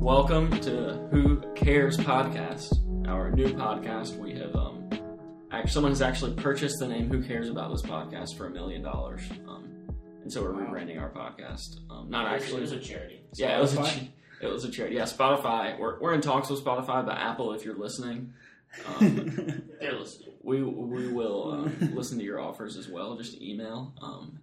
Welcome to Who Cares podcast, our new podcast. We have um, actually someone has actually purchased the name Who Cares About This podcast for a million dollars, um, and so we're Wow. rebranding our podcast. Um, not actually, it was a charity. yeah, it was a it was a charity. Yeah, Spotify. We're we're in talks with Spotify, but Apple, if you're listening, um, They're listening. we we will um, listen to your offers as well. Just email. Um, uh,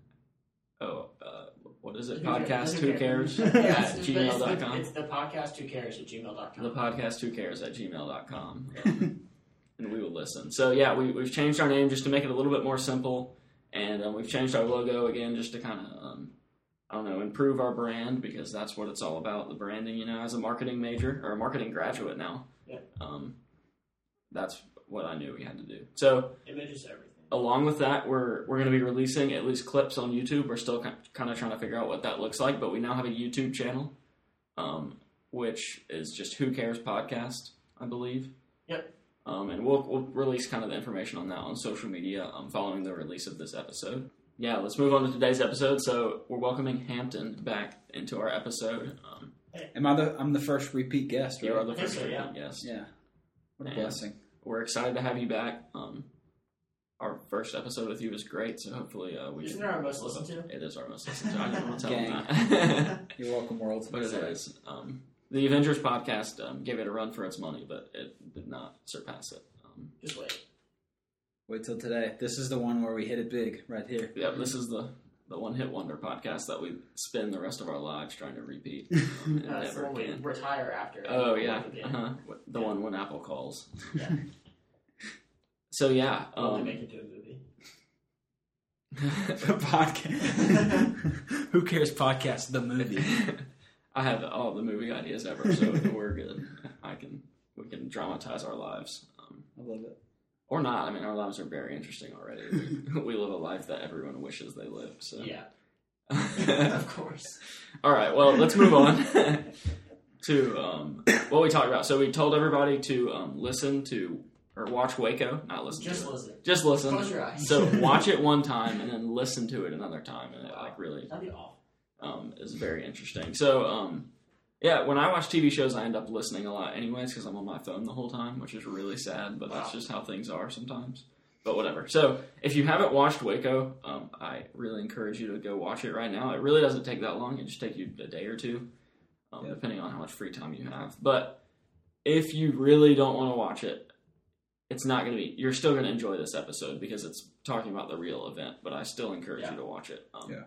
is it? Who cares? Podcast Who Who Cares Yeah, at it's, it's, the, gmail.com. it's the podcast who cares at gmail.com. The podcast Who Cares at gmail.com. Um, and we will listen. So, yeah, we, we've changed our name just to make it a little bit more simple. And um, we've changed our logo again just to kind of, um, I don't know, improve our brand because that's what it's all about the branding, you know, as a marketing major or a marketing graduate now. Yeah. Um, that's what I knew we had to do. So, Image is everything. Along with that, we're we're going to be releasing at least clips on YouTube. We're still kind of trying to figure out what that looks like, but we now have a YouTube channel, um, which is just Who Cares Podcast, I believe. Yep. Um, and we'll we'll release kind of the information on that on social media um, following the release of this episode. Yeah, let's move on to today's episode. So we're welcoming Hampton back into our episode. Um, Am I the? I'm the first repeat guest, you right? are the first so, yeah. guest. Yeah. What a Man. blessing. We're excited to have you back. Um, our first episode with you was great, so hopefully uh, we Isn't can it our most listened to? It is our most listened to. I didn't want to tell Gang. them that. You're welcome, world. but it is. Um, the Avengers podcast um, gave it a run for its money, but it did not surpass it. Um, Just wait. Wait till today. This is the one where we hit it big, right here. yeah, this is the, the one hit wonder podcast that we spend the rest of our lives trying to repeat. Um, and That's the never one we retire after. Oh, yeah. Yeah. Uh-huh. The one when Apple calls. Yeah. So, yeah. Only Um, make it to a movie. the podcast. Who cares? Podcast, the movie. I have all the movie ideas ever, so we're good. I can we can dramatize our lives, um, I love it. or not. I mean, our lives are very interesting already. We, we live a life that everyone wishes they lived. So, Yeah, of course. All right. Well, let's move on to um, what we talked about. So we told everybody to um, listen to or watch Waco, not listen Just to it. listen. Just listen. Close your eyes. So watch it one time and then listen to it another time, and it like really That'd be awful. um, is very interesting. So, um, yeah, when I watch TV shows, I end up listening a lot, anyways, because I'm on my phone the whole time, which is really sad. But that's just how things are sometimes. But whatever. So, if you haven't watched Waco, um, I really encourage you to go watch it right now. It really doesn't take that long; it just take you a day or two, um, Yeah. depending on how much free time you have. But if you really don't want to watch it, it's not going to be. You're still going to enjoy this episode because it's talking about the real event. But I still encourage Yeah. you to watch it. Um, Yeah.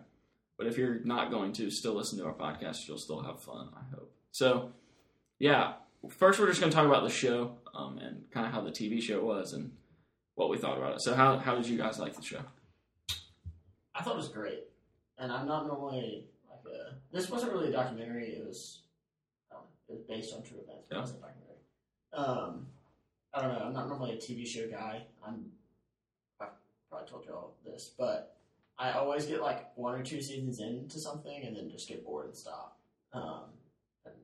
But if you're not going to, still listen to our podcast. You'll still have fun. I hope. So, yeah. First, we're just going to talk about the show um, and kind of how the TV show was and what we thought about it. So, how how did you guys like the show? I thought it was great, and I'm not normally like a. This wasn't really a documentary. It was, I it was based on true events. But Yeah. It wasn't a documentary. Um, I don't know. I'm not normally a TV show guy. I'm. I probably told y'all this, but I always get like one or two seasons into something and then just get bored and stop. Um, and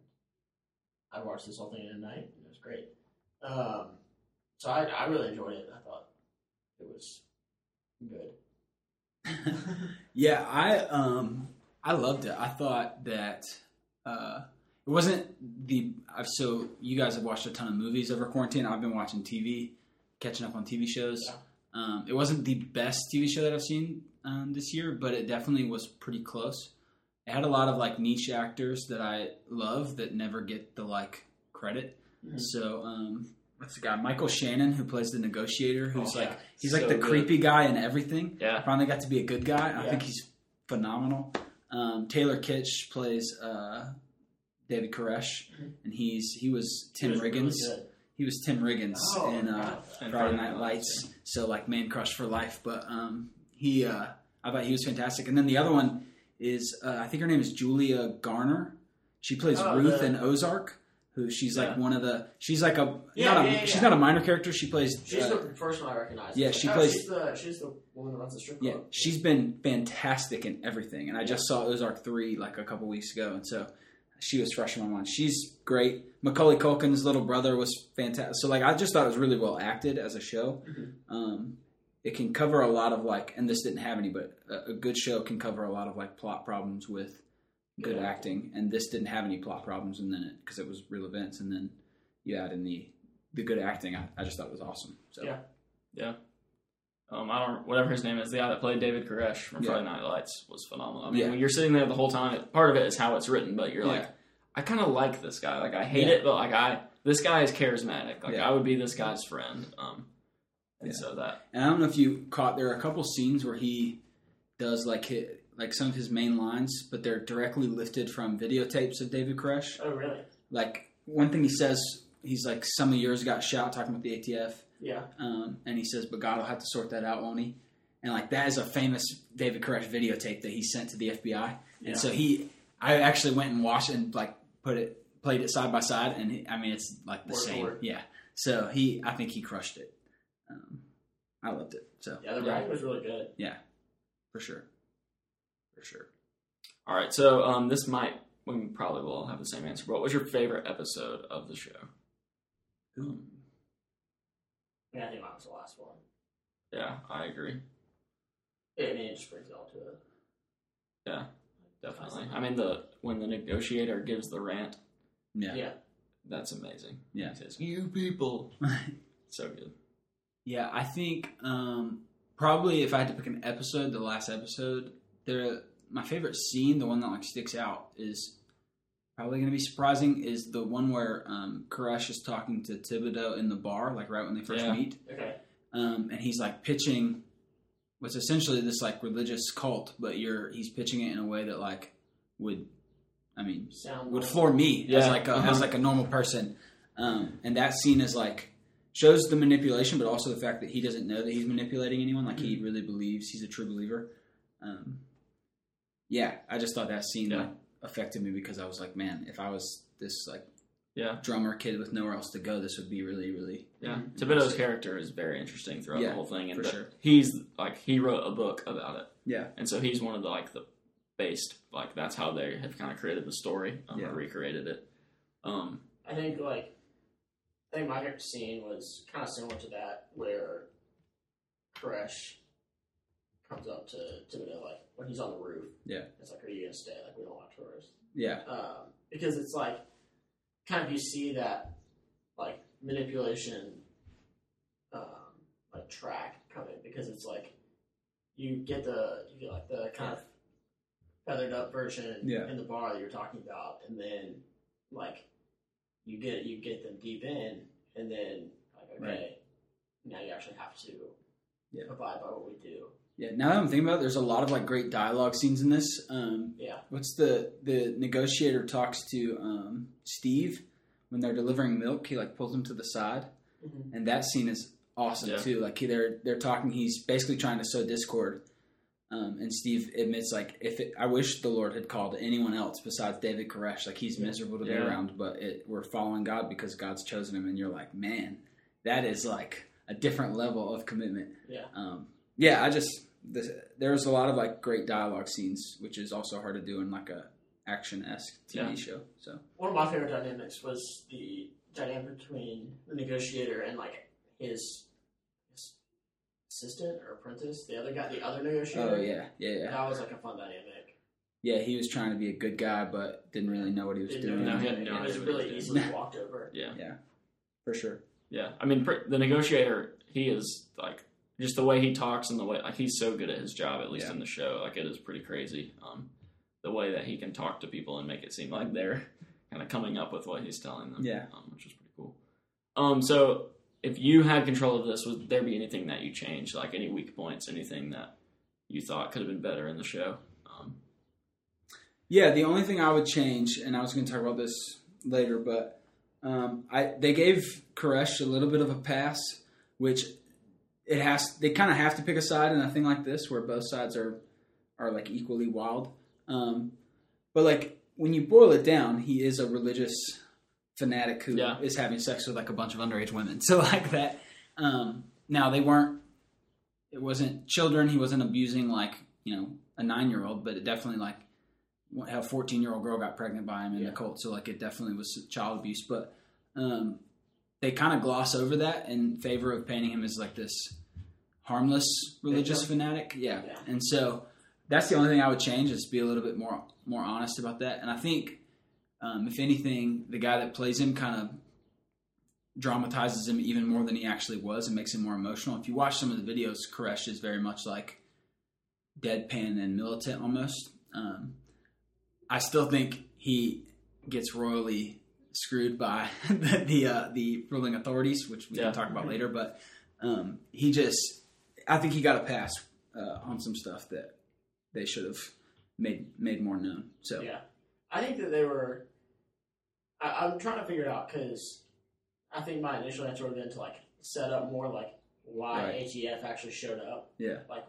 I watched this whole thing in a night, and it was great. Um, so I, I really enjoyed it. I thought it was good. yeah, I um I loved it. I thought that uh it wasn't the I've so you guys have watched a ton of movies over quarantine. I've been watching TV, catching up on TV shows. Yeah. Um, it wasn't the best TV show that I've seen um, this year, but it definitely was pretty close. It had a lot of like niche actors that I love that never get the like credit. Mhm. So um, what's the guy? Michael Shannon who plays the negotiator, who's Oh, like yeah. he's like the good. creepy guy in everything Yeah. finally got to be a good guy. I think he's phenomenal. Um, Taylor Kitsch plays uh, David Koresh, Mhm. and he's he was It Tim was Riggins. good. he was Tim Riggins Oh, in uh, wow. Friday Night Lights. So like man crush for life. But um, he, uh, I thought he was fantastic. And then the other one is uh, I think her name is Julia Garner. She plays Oh, Ruth the- in Ozark. Who she's like one of the she's like a Yeah, not a yeah, yeah, she's yeah. not a minor character. She plays She's uh, the first one I recognize. yeah, she oh, plays- She's the she's the woman that runs the strip Yeah, club. she's been fantastic in everything, and I just saw Ozark three like a couple weeks ago, and so she was fresh in my mind. She's great. Macaulay Culkin's little brother was fantastic. So like, I just thought it was really well acted as a show. Mhm. Um, it can cover a lot of like, and this didn't have any, but a, a good show can cover a lot of like plot problems with good Yeah. acting, and this didn't have any plot problems, and then it because it was real events, and then you add in the the good acting. I, I just thought it was awesome. So Yeah. Yeah. Um, I don't whatever his name is, the guy that played David Koresh from Yeah. Friday Night Lights was phenomenal. I mean, Yeah. when you're sitting there the whole time, part of it is how it's written, but you're Yeah. like, I kind of like this guy. Like, I hate Yeah. it, but like, I this guy is charismatic. Like, Yeah. I would be this guy's friend. Um, and Yeah. so that And I don't know if you caught there are a couple scenes where he does like hit, like some of his main lines, but they're directly lifted from videotapes of David Koresh. Oh, really? Like one thing he says, he's like, "Some of yours got shot," talking about the ATF, Yeah. um, and he says, "But God will have to sort that out, won't he?" And like that is a famous David Koresh videotape that he sent to the FBI, Yeah. and so he, I actually went and watched and like put it, played it side by side, and he, I mean it's like the Word same, word. yeah. So he, I think he crushed it. Um, I loved it. So Yeah, the Yeah. writing was really good. Yeah, for sure. For sure. All right, so um, this might we probably will all have the same answer. What was your favorite episode of the show? Ooh. I, mean, I think mine was the last one. Yeah, I agree. I mean, it just brings it all to it. Yeah, definitely. I mean, the when the negotiator gives the rant, Yeah. Yeah. that's amazing. Yeah. He says, "You people," so good. Yeah, I think um, probably if I had to pick an episode, the last episode, there my favorite scene, the one that like sticks out, is probably going to be surprising. Is the one where um, Koresh is talking to Thibodeau in the bar, like right when they first Yeah. meet, Okay. um, and he's like pitching what's essentially this like religious cult, but you're he's pitching it in a way that like would, I mean, Sound would floor me as like a, uh-huh. as like a normal person. Um, and that scene is like shows the manipulation, but also the fact that he doesn't know that he's manipulating anyone. Like Mm-hmm. he really believes he's a true believer. Um, yeah, I just thought that scene Yeah. like, affected me because I was like, man, if I was this like Yeah, drummer kid with nowhere else to go, this would be really, really yeah. Mhm. Thibodeau's character is very interesting throughout Yeah, the whole thing, and for sure. he's like he wrote a book about it, yeah, and so he's one of the like the based like that's how they have kind of created the story um, Yeah. or recreated it. Um, I think like I think my favorite scene was kind of similar to that, where Koresh comes up to Thibodeau like when he's on the roof. Yeah. it's like, "Are you gonna stay? Like, we don't want tourists." yeah, Um, because it's like kind of you see that like manipulation, um, like track coming because it's like you get the you get like the kind of feathered up version Yeah. in the bar that you're talking about, and then like you get you get them deep in, and then like okay, Right. now you actually have to Yeah. abide by what we do. Yeah. Now that I'm thinking about, it, there's a lot of like great dialogue scenes in this. Um, Yeah, What's the the negotiator talks to um, Steve when they're delivering milk? He like pulls him to the side, Mhm. and that scene is awesome Yeah. too. Like he, they're they're talking. He's basically trying to sow discord, um, and Steve admits like if it, I wish the Lord had called anyone else besides David Koresh. Like he's Yeah. miserable to be around, but it, we're following God because God's chosen him. And you're like, man, that is like a different level of commitment. yeah. Um, yeah, I just this, there's a lot of like great dialogue scenes, which is also hard to do in like a action esque TV Yeah. show. So One of my favorite dynamics was the dynamic between the negotiator and like his, his assistant or apprentice, the other guy, the other negotiator. oh yeah, yeah, yeah, that was like a fun dynamic. yeah. He was trying to be a good guy, but didn't really know what he was Didn't doing. know No, he anything. had no it was idea what he really easily doing. walked over. yeah, for sure. yeah. I mean, pr- the negotiator, he is like just the way he talks and the way like he's so good at his job. At least Yeah. in the show, like it is pretty crazy. Um, the way that he can talk to people and make it seem like they're kind of coming up with what he's telling them. Yeah. um, which is pretty cool. Um, so if you had control of this, would there be anything that you changed, like any weak points, anything that you thought could have been better in the show? Um, Yeah, the only thing I would change, and I was going to talk about this later, but um, I they gave Koresh a little bit of a pass, which it has. They kind of have to pick a side in a thing like this, where both sides are are like equally wild. Um, but like when you boil it down, he is a religious fanatic who is Yeah. having sex with like a bunch of underage women. So like that. Um, now they weren't. It wasn't children. He wasn't abusing like you know a nine year old, but it definitely like how a 14 year old girl got pregnant by him in Yeah. the cult. So like it definitely was child abuse, but um, they kind of gloss over that in favor of painting him as like this harmless religious Victim. fanatic. Yeah. Yeah. And so that's the only thing I would change is be a little bit more more honest about that. And I think, um, if anything, the guy that plays him kind of dramatizes him even more than he actually was and makes him more emotional. If you watch some of the videos, Koresh is very much like deadpan and militant almost. Um, I still think he gets royally screwed by the the, uh, the ruling authorities, which we Yeah. can talk about later. But um, he just, I think he got a pass uh, on some stuff that they should have made made more known. So Yeah, I think that they were. I, I'm trying to figure it out because I think my initial answer would have been to like set up more like why Right. ATF actually showed up. Yeah. Like,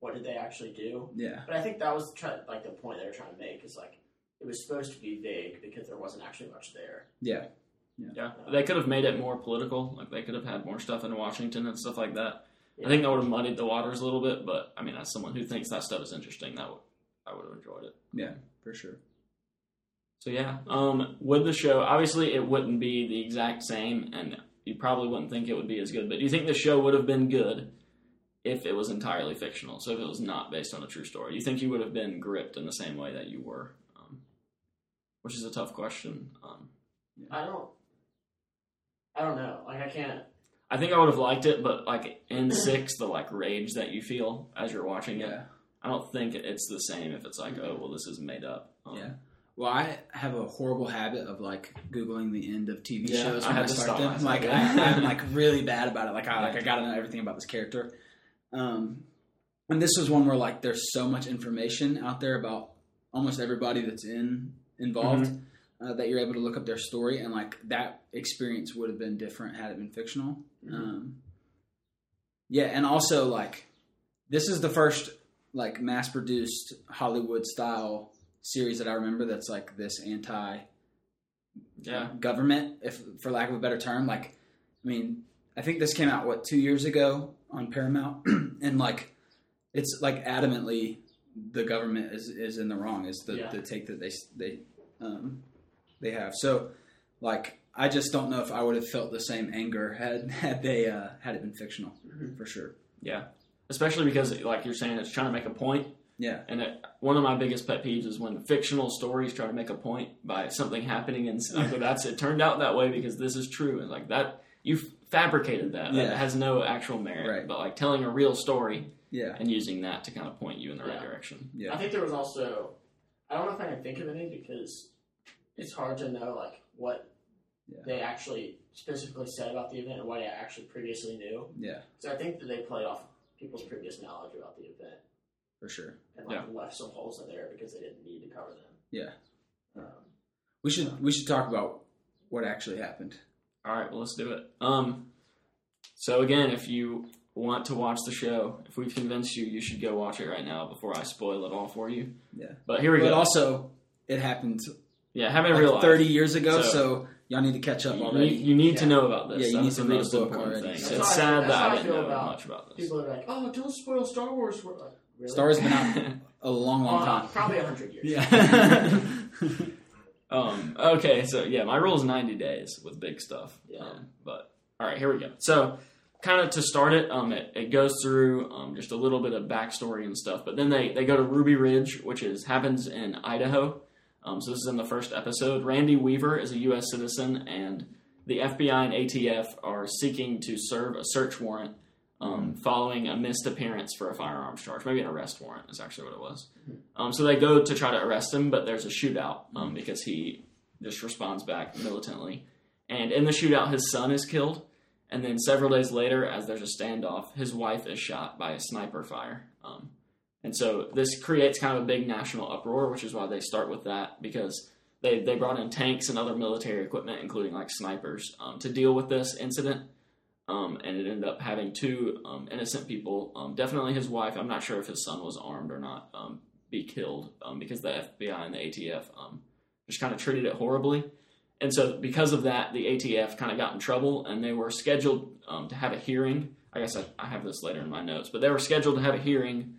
what did they actually do? yeah, But I think that was try, like the point they were trying to make is like it was supposed to be vague because there wasn't actually much there. yeah, Yeah, they could have made it more political. Like they could have had more stuff in Washington and stuff like that. Yeah. I think that would have muddied the waters a little bit. But I mean, as someone who thinks that stuff is interesting, that would, I would have enjoyed it. yeah, for sure. So yeah, um, with the show, obviously it wouldn't be the exact same, and you probably wouldn't think it would be as good. But do you think the show would have been good if it was entirely fictional? So if it was not based on a true story, Do you think you would have been gripped in the same way that you were? Which is a tough question. Um, I don't. I don't know. Like I can't. I think I would have liked it, but like in six, the like rage that you feel as you're watching it, Yeah, I don't think it's the same if it's like, oh well, this is made up. Um, yeah. Well, I have a horrible habit of like googling the end of TV Yeah, shows I when I, had to start stop them. myself, Like. I, I'm like really bad about it. Like I like I got to know everything about this character. Um, and this was one where like there's so much information out there about almost everybody that's in involved Mm-hmm. uh, that you're able to look up their story, and like that experience would have been different had it been fictional. Mm-hmm. Um, yeah, and also like this is the first like mass produced Hollywood style series that I remember that's like this anti yeah, government, if for lack of a better term. Like, I mean, I think this came out what two years ago on Paramount, and like, it's like adamantly the government is is in the wrong. Is the, Yeah. the take that they they um, they have. So, like, I just don't know if I would have felt the same anger had had they uh, had it been fictional Mhm. for sure. yeah. Especially because, like you're saying, it's trying to make a point. Yeah, And it, one of my biggest pet peeves is when fictional stories try to make a point by something happening, and like, that's it turned out that way because this is true, and like that you fabricated that. Yeah. That has no actual merit. Right. But like telling a real story yeah, and using that to kind of point you in the right Yeah. direction. yeah. I think there was also. I don't know if I can think of any because it's hard to know like what Yeah. they actually specifically said about the event and what I actually previously knew. Yeah, So I think that they played off people's previous knowledge about the event for sure. and like left some holes in there because they didn't need to cover them. Yeah, Um, we should we should talk about what actually happened. All right, well, let's do it. Um, so again, if you want to watch the show, if we've convinced you, you should go watch it right now before I spoil it all for you. Yeah. But here we But go. But also, it happened yeah, have it like real life. 30 years ago, So- so, y'all need to catch up You, already. you need to know about this. Yeah, you That's need to read a book important already. thing. That's it's how I- sad that I I didn't feel know about much about this. people are like, "Oh, don't spoil Star Wars." We're like, really? Star Wars has been out a long, long Uh, time. probably hundred years. Yeah. Um, okay, so yeah, my rule is 90 days with big stuff. Yeah. Um, but all right, here we go. So, kind of to start it, um, it, it goes through um, just a little bit of backstory and stuff. But then they, they go to Ruby Ridge, which is happens in Idaho. Um, so this is in the first episode. Randy Weaver is a U.S. citizen, and the FBI and ATF are seeking to serve a search warrant um, following a missed appearance for a firearms charge. Maybe an arrest warrant is actually what it was. Um, so they go to try to arrest him, but there's a shootout um, because he just responds back militantly. And in the shootout, his son is killed. And then several days later, as there's a standoff, his wife is shot by a sniper fire. Um, and so this creates kind of a big national uproar, which is why they start with that because they, they brought in tanks and other military equipment, including like snipers, um, to deal with this incident. Um, and it ended up having two um, innocent people, um, definitely his wife. I'm not sure if his son was armed or not, um, be killed because the FBI and the ATF just kind of treated it horribly. And so, because of that, the ATF kind of got in trouble, and they were scheduled um, to have a hearing. I guess I, I have this later in my notes, but they were scheduled to have a hearing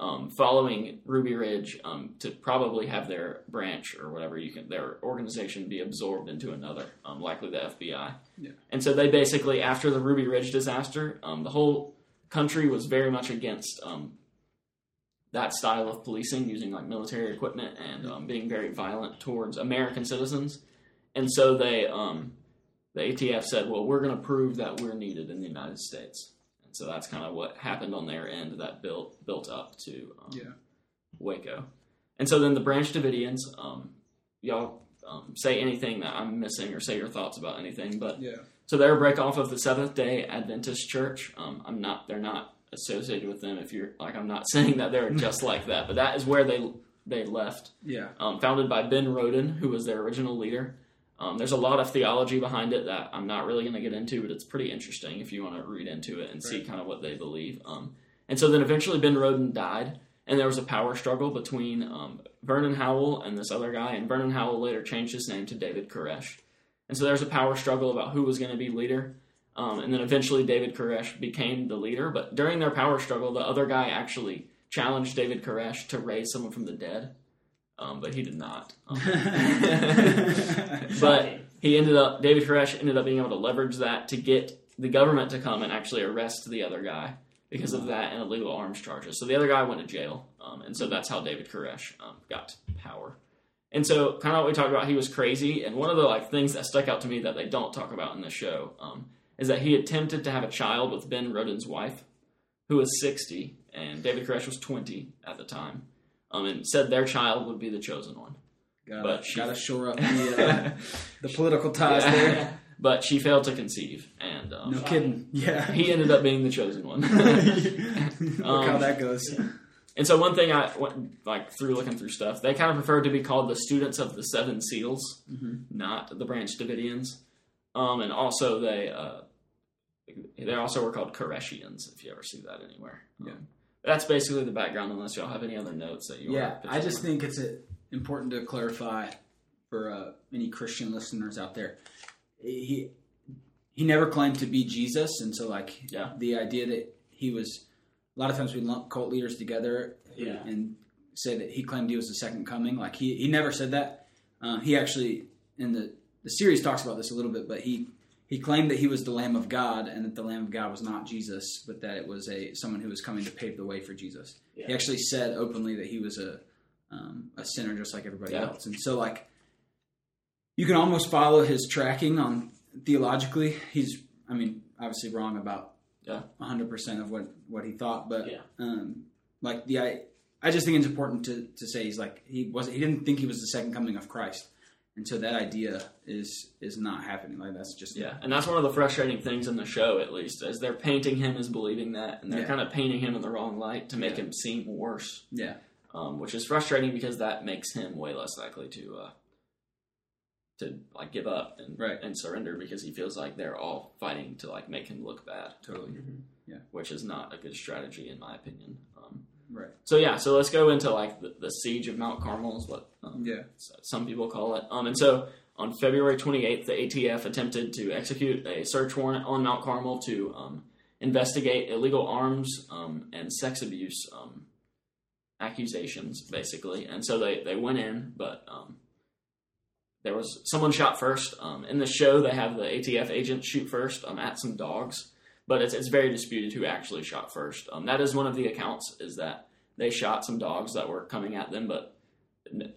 um, following Ruby Ridge um, to probably have their branch or whatever you can, their organization be absorbed into another, um, likely the FBI. Yeah. And so they basically, after the Ruby Ridge disaster, um, the whole country was very much against um, that style of policing, using like military equipment and um, being very violent towards American citizens. And so they, um, the ATF said, well, we're going to prove that we're needed in the United States. And so that's kind of what happened on their end that built built up to um, Yeah. Waco. And so then the Branch Davidians, um, y'all um, say anything that I'm missing or say your thoughts about anything, but Yeah. so they're a break off of the Seventh Day Adventist Church. Um, I'm not. They're not associated with them. If you're like, I'm not saying that they're just like that, but that is where they they left. Yeah. Um, founded by Ben Roden, who was their original leader. Um, there's a lot of theology behind it that I'm not really going to get into, but it's pretty interesting if you want to read into it and see kind of what they believe. Um, and so then eventually Ben Roden died, and there was a power struggle between um, Vernon Howell and this other guy, and Vernon Howell later changed his name to David Koresh. And so there's a power struggle about who was going to be leader. Um, and then eventually David Koresh became the leader. But during their power struggle, the other guy actually challenged David Koresh to raise someone from the dead. Um, but he did not. Um, but he ended up, David Koresh ended up being able to leverage that to get the government to come and actually arrest the other guy because of that and illegal arms charges. So the other guy went to jail. Um, and so that's how David Koresh um, got power. And so, kind of what we talked about, he was crazy. And one of the like things that stuck out to me that they don't talk about in the show um, is that he attempted to have a child with Ben Roden's wife, who was 60, and David Koresh was 20 at the time, um, and said their child would be the chosen one. Gotta, But she- gotta shore up the, uh, the political ties there. but she failed to conceive, and um, No kidding. Yeah. he ended up being the chosen one. Look how Um, that goes. And so one thing I went like through looking through stuff, they kind of preferred to be called the students of the seven seals, Mhm. not the Branch Davidians. Um, and also they uh, they also were called Koreshians, if you ever see that anywhere. Yeah. Um, that's basically the background. Unless y'all have any other notes that you Yeah, want to I just think it's uh important to clarify for uh, any Christian listeners out there. He he never claimed to be Jesus, and so like Yeah. the idea that he was. A lot of times we lump cult leaders together Yeah. and say that he claimed he was the second coming. Like he he never said that. Uh, he actually in the the series talks about this a little bit, but he he claimed that he was the Lamb of God and that the Lamb of God was not Jesus, but that it was a someone who was coming to pave the way for Jesus. He actually said openly that he was a um, a sinner just like everybody Yeah. else, and so like you can almost follow his tracking on theologically. He's I mean obviously wrong about Yeah. hundred percent of what what he thought, but Yeah. um, like the I I just think it's important to to say he's like he was he didn't think he was the second coming of Christ. And so that idea is is not happening. Like that's just Yeah, and that's one of the frustrating things in the show, at least, is they're painting him as believing that, and they're Yeah. kind of painting him in the wrong light to make Yeah. him seem worse. yeah um, which is frustrating because that makes him way less likely to uh, to like give up and Right. and surrender because he feels like they're all fighting to like make him look bad, totally Yeah. which is not a good strategy in my opinion. Right so yeah, so let's go into like the, the siege of Mount Carmel is what um, yeah some people call it. Um, and so on February 28th, the ATF attempted to execute a search warrant on Mount Carmel to um, investigate illegal arms um, and sex abuse um, accusations, basically. And so they, they went in, but um, there was someone shot first. Um, in the show, they have the ATF agent shoot first um, at some dogs, but it's, it's very disputed who actually shot first. Um, that is one of the accounts, is that they shot some dogs that were coming at them, but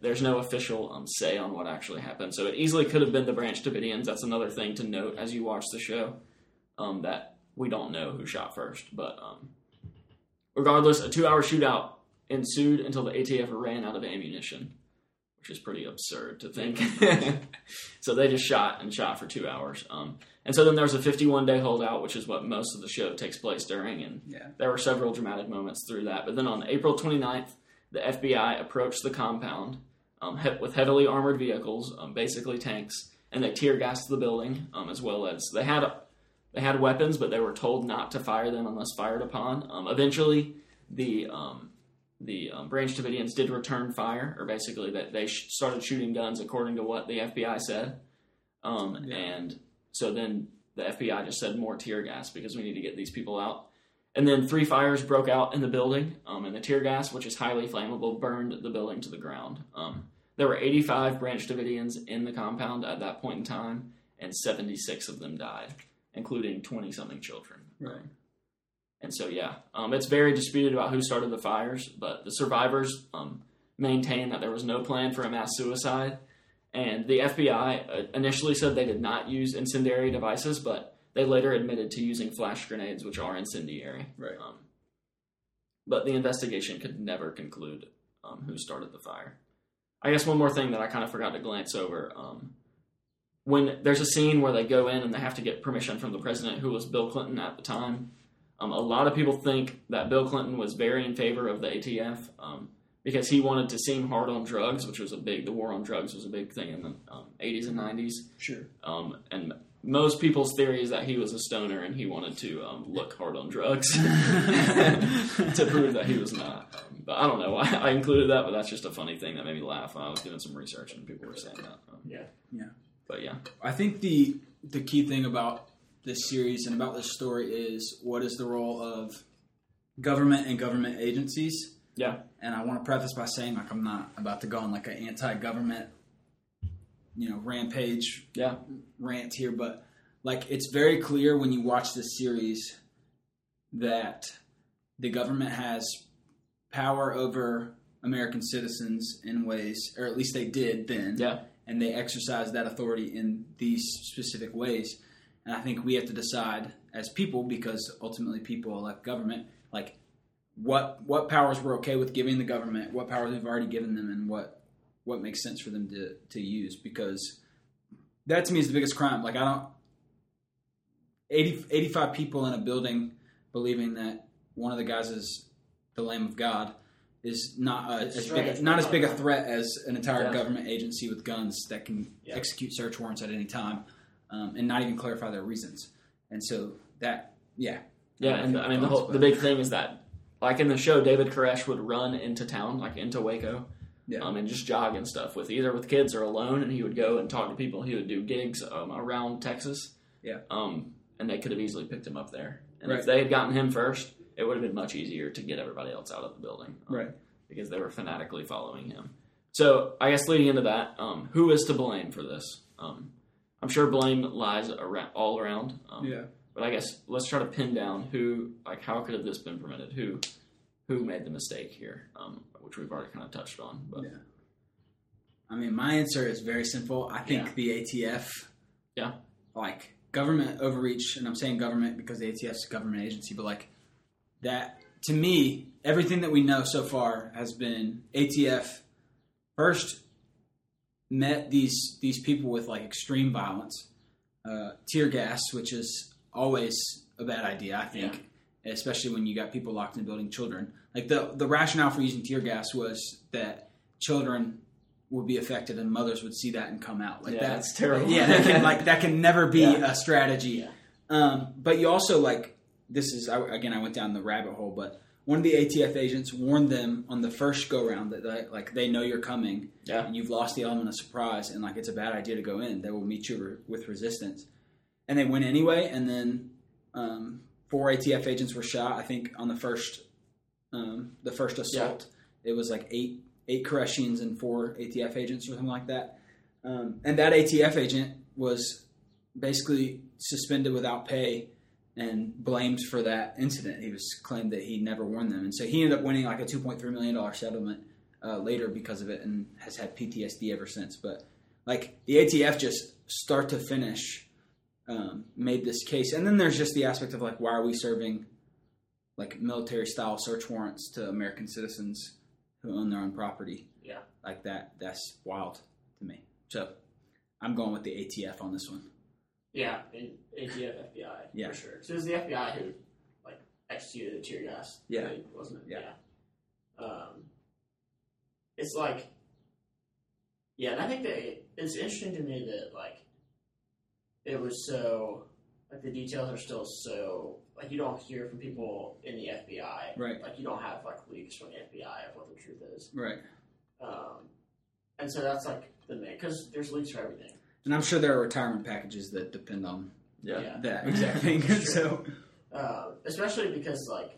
there's no official um, say on what actually happened. So it easily could have been the Branch Davidians. That's another thing to note as you watch the show, um, that we don't know who shot first. But um, regardless, a two-hour shootout ensued until the ATF ran out of ammunition, which is pretty absurd to think. so they just shot and shot for two hours. Um, and so then there was a 51-day holdout, which is what most of the show takes place during, and yeah there were several dramatic moments through that. But then on April 29th, the FBI approached the compound um, he- with heavily armored vehicles, um, basically tanks, and they tear gassed the building, um, as well as they had they had weapons, but they were told not to fire them unless fired upon. Um, eventually, the um, the um, Branch Davidians did return fire, or basically that they sh- started shooting guns according to what the FBI said. Um, Yeah. And so then the FBI just said more tear gas because we need to get these people out. And then three fires broke out in the building, um, and the tear gas, which is highly flammable, burned the building to the ground. Um, there were 85 Branch Davidians in the compound at that point in time, and 76 of them died, including 20 something children. Right. Um, And so, yeah, um, it's very disputed about who started the fires, but the survivors um, maintain that there was no plan for a mass suicide. And the FBI uh, initially said they did not use incendiary devices, but they later admitted to using flash grenades, which are incendiary. Right. Um, but the investigation could never conclude um, who started the fire. I guess one more thing that I kind of forgot to glance over. Um, when there's a scene where they go in and they have to get permission from the president, who was Bill Clinton at the time, um, a lot of people think that Bill Clinton was very in favor of the ATF um, because he wanted to seem hard on drugs, which was a big, the war on drugs was a big thing in the um, 80s and 90s. Sure. Um, and most people's theory is that he was a stoner and he wanted to um, look hard on drugs to prove that he was not. Um, but I don't know. I, I included that, but that's just a funny thing that made me laugh when I was doing some research and people were saying that. Um, Yeah. Yeah. But yeah, I think the the key thing about this series and about this story is what is the role of government and government agencies. Yeah. And I want to preface by saying like I'm not about to go on like an anti-government, you know, rampage yeah, rant here, but like it's very clear when you watch this series that the government has power over American citizens in ways, or at least they did then. Yeah, and they exercise that authority in these specific ways. And I think we have to decide as people, because ultimately people elect government, like what what powers we're okay with giving the government, what powers we've already given them, and what what makes sense for them to to use. Because that to me is the biggest crime. Like I don't 80, 85 people in a building believing that one of the guys is the Lamb of God is not a, as big, a- not as big a threat as an entire Yeah. government agency with guns that can Yeah. execute search warrants at any time um, and not even clarify their reasons. And so that, yeah, yeah. And I mean, the whole the big thing is that, like in the show, David Koresh would run into town, like into Waco, Yeah. um, and just jog and stuff with either with kids or alone, and he would go and talk to people. He would do gigs um, around Texas. Yeah. Um, and they could have easily picked him up there. And Right. if they had gotten him first, it would have been much easier to get everybody else out of the building. um, Right. Because they were fanatically following him. So I guess leading into that, um, who is to blame for this? Um, I'm sure blame lies around, all around. Um, yeah. But I guess let's try to pin down who, like, how could have this been permitted? Who, who made the mistake here? Um, which we've already kind of touched on. But Yeah. I mean, my answer is very simple. I think Yeah. the ATF, Yeah. like government overreach, and I'm saying government because the ATF is a government agency, but like that, to me, everything that we know so far has been ATF first met these these people with like extreme violence, uh, tear gas, which is always a bad idea, I think, especially when you got people locked in a building, children. Like the the rationale for using tear gas was that children would be affected and mothers would see that and come out. Like yeah, that's that's terrible. yeah, that can like that can never be Yeah. a strategy. Yeah. Um, but you also like this is I, again I went down the rabbit hole, but one of the ATF agents warned them on the first go round that like, like they know you're coming yeah, and you've lost the element of surprise and like it's a bad idea to go in. They will meet you re- with resistance, and they went anyway. And then um, four ATF agents were shot. I think on the first um, the first assault, it was like eight eight Koreshians and four ATF agents or something like that. Um, and that ATF agent was basically suspended without pay and blamed for that incident. He was claimed that he never warned them, and so he ended up winning like a two point three million dollar settlement uh, later because of it, and has had PTSD ever since. But like the ATF, just start to finish, um, made this case, and then there's just the aspect of like, why are we serving like military style search warrants to American citizens who own their own property? Yeah. like that. That's wild to me. So I'm going with the ATF on this one. Yeah, ATF, FBI, Yeah. for sure. So it was the FBI who like executed the tear gas, Yeah. raid, wasn't it? Yeah. Um, it's like, yeah, and I think that it's interesting to me that like it was so like the details are still so like you don't hear from people in the FBI, Right. Like you don't have like leaks from the FBI of what the truth is, Right. um, and so that's like the main because there's leaks for everything. And I'm sure there are retirement packages that depend on yeah, Yeah. that exact thing. So uh, especially because like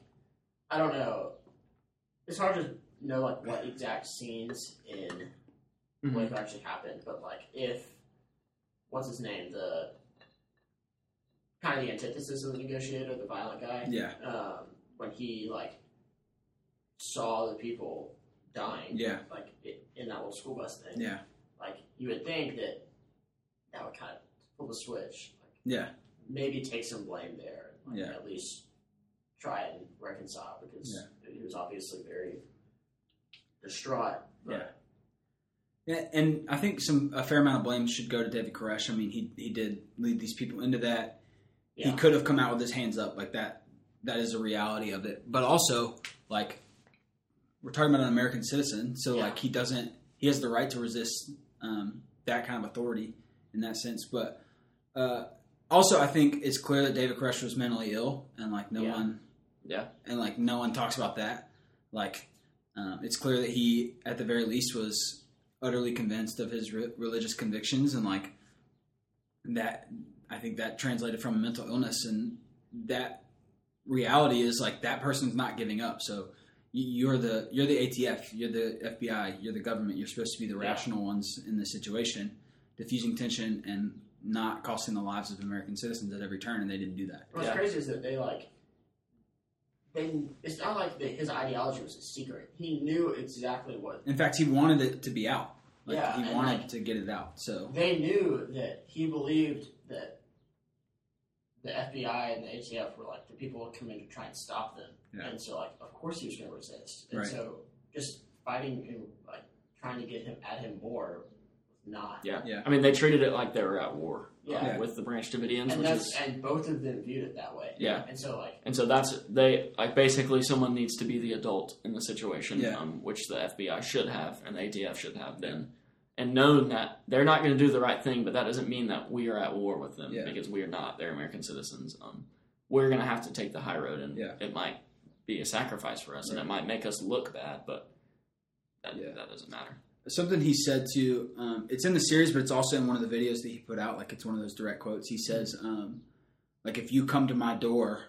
I don't know, it's hard to know like what exact scenes in Mhm. Waco actually happened, but like if what's his name the kind of the antithesis of the negotiator, the violent guy, yeah, um, when he like saw the people dying, Yeah. like i- in that little school bus thing, Yeah. like you would think that that would kind of pull the switch, like Yeah. maybe take some blame there, like, Yeah. at least try and reconcile because he was obviously very distraught. Yeah, and I think some a fair amount of blame should go to David Koresh. I mean, he he did lead these people into that. yeah, He could have come out with his hands up like that. That is a reality of it. But also, like we're talking about an American citizen, so Yeah. like he doesn't he has the right to resist um, that kind of authority in that sense. But uh, also, I think it's clear that David Koresh was mentally ill, and like no Yeah. one Yeah. and like no one talks about that. Like, um, it's clear that he, at the very least, was utterly convinced of his re- religious convictions, and like that. I think that translated from a mental illness, and that reality is like that person's not giving up. So you- you're the you're the ATF, you're the FBI, you're the government. You're supposed to be the Yeah. rational ones in this situation, diffusing tension and not costing the lives of American citizens at every turn, and they didn't do that. What's Yeah. crazy is that they like. They, it's not like the, his ideology was a secret. He knew exactly what In fact, he wanted it to be out. Like Yeah, he wanted like- to get it out. So they knew that he believed that the FBI and the ATF were like the people who would come in to try and stop them, Yeah. and so like of course he was going to resist, and Right. so just fighting and like trying to get him at him more, not. Yeah. Yeah. I mean, they treated it like they were at war. uh, Yeah. with the Branch Davidians, and which that's is and both of them viewed it that way. Yeah. and so like And so that's they like basically someone needs to be the adult in the situation, Yeah. um, which the FBI should have and the ATF should have been, and known that they're not going to do the right thing, but that doesn't mean that we are at war with them Yeah. because we are not. They're American citizens. Um, we're going to have to take the high road, and Yeah. it might be a sacrifice for us, and it might make us look bad, but that Yeah. that doesn't matter. Something he said to um, it's in the series, but it's also in one of the videos that he put out. Like it's one of those direct quotes. He says, um, "Like if you come to my door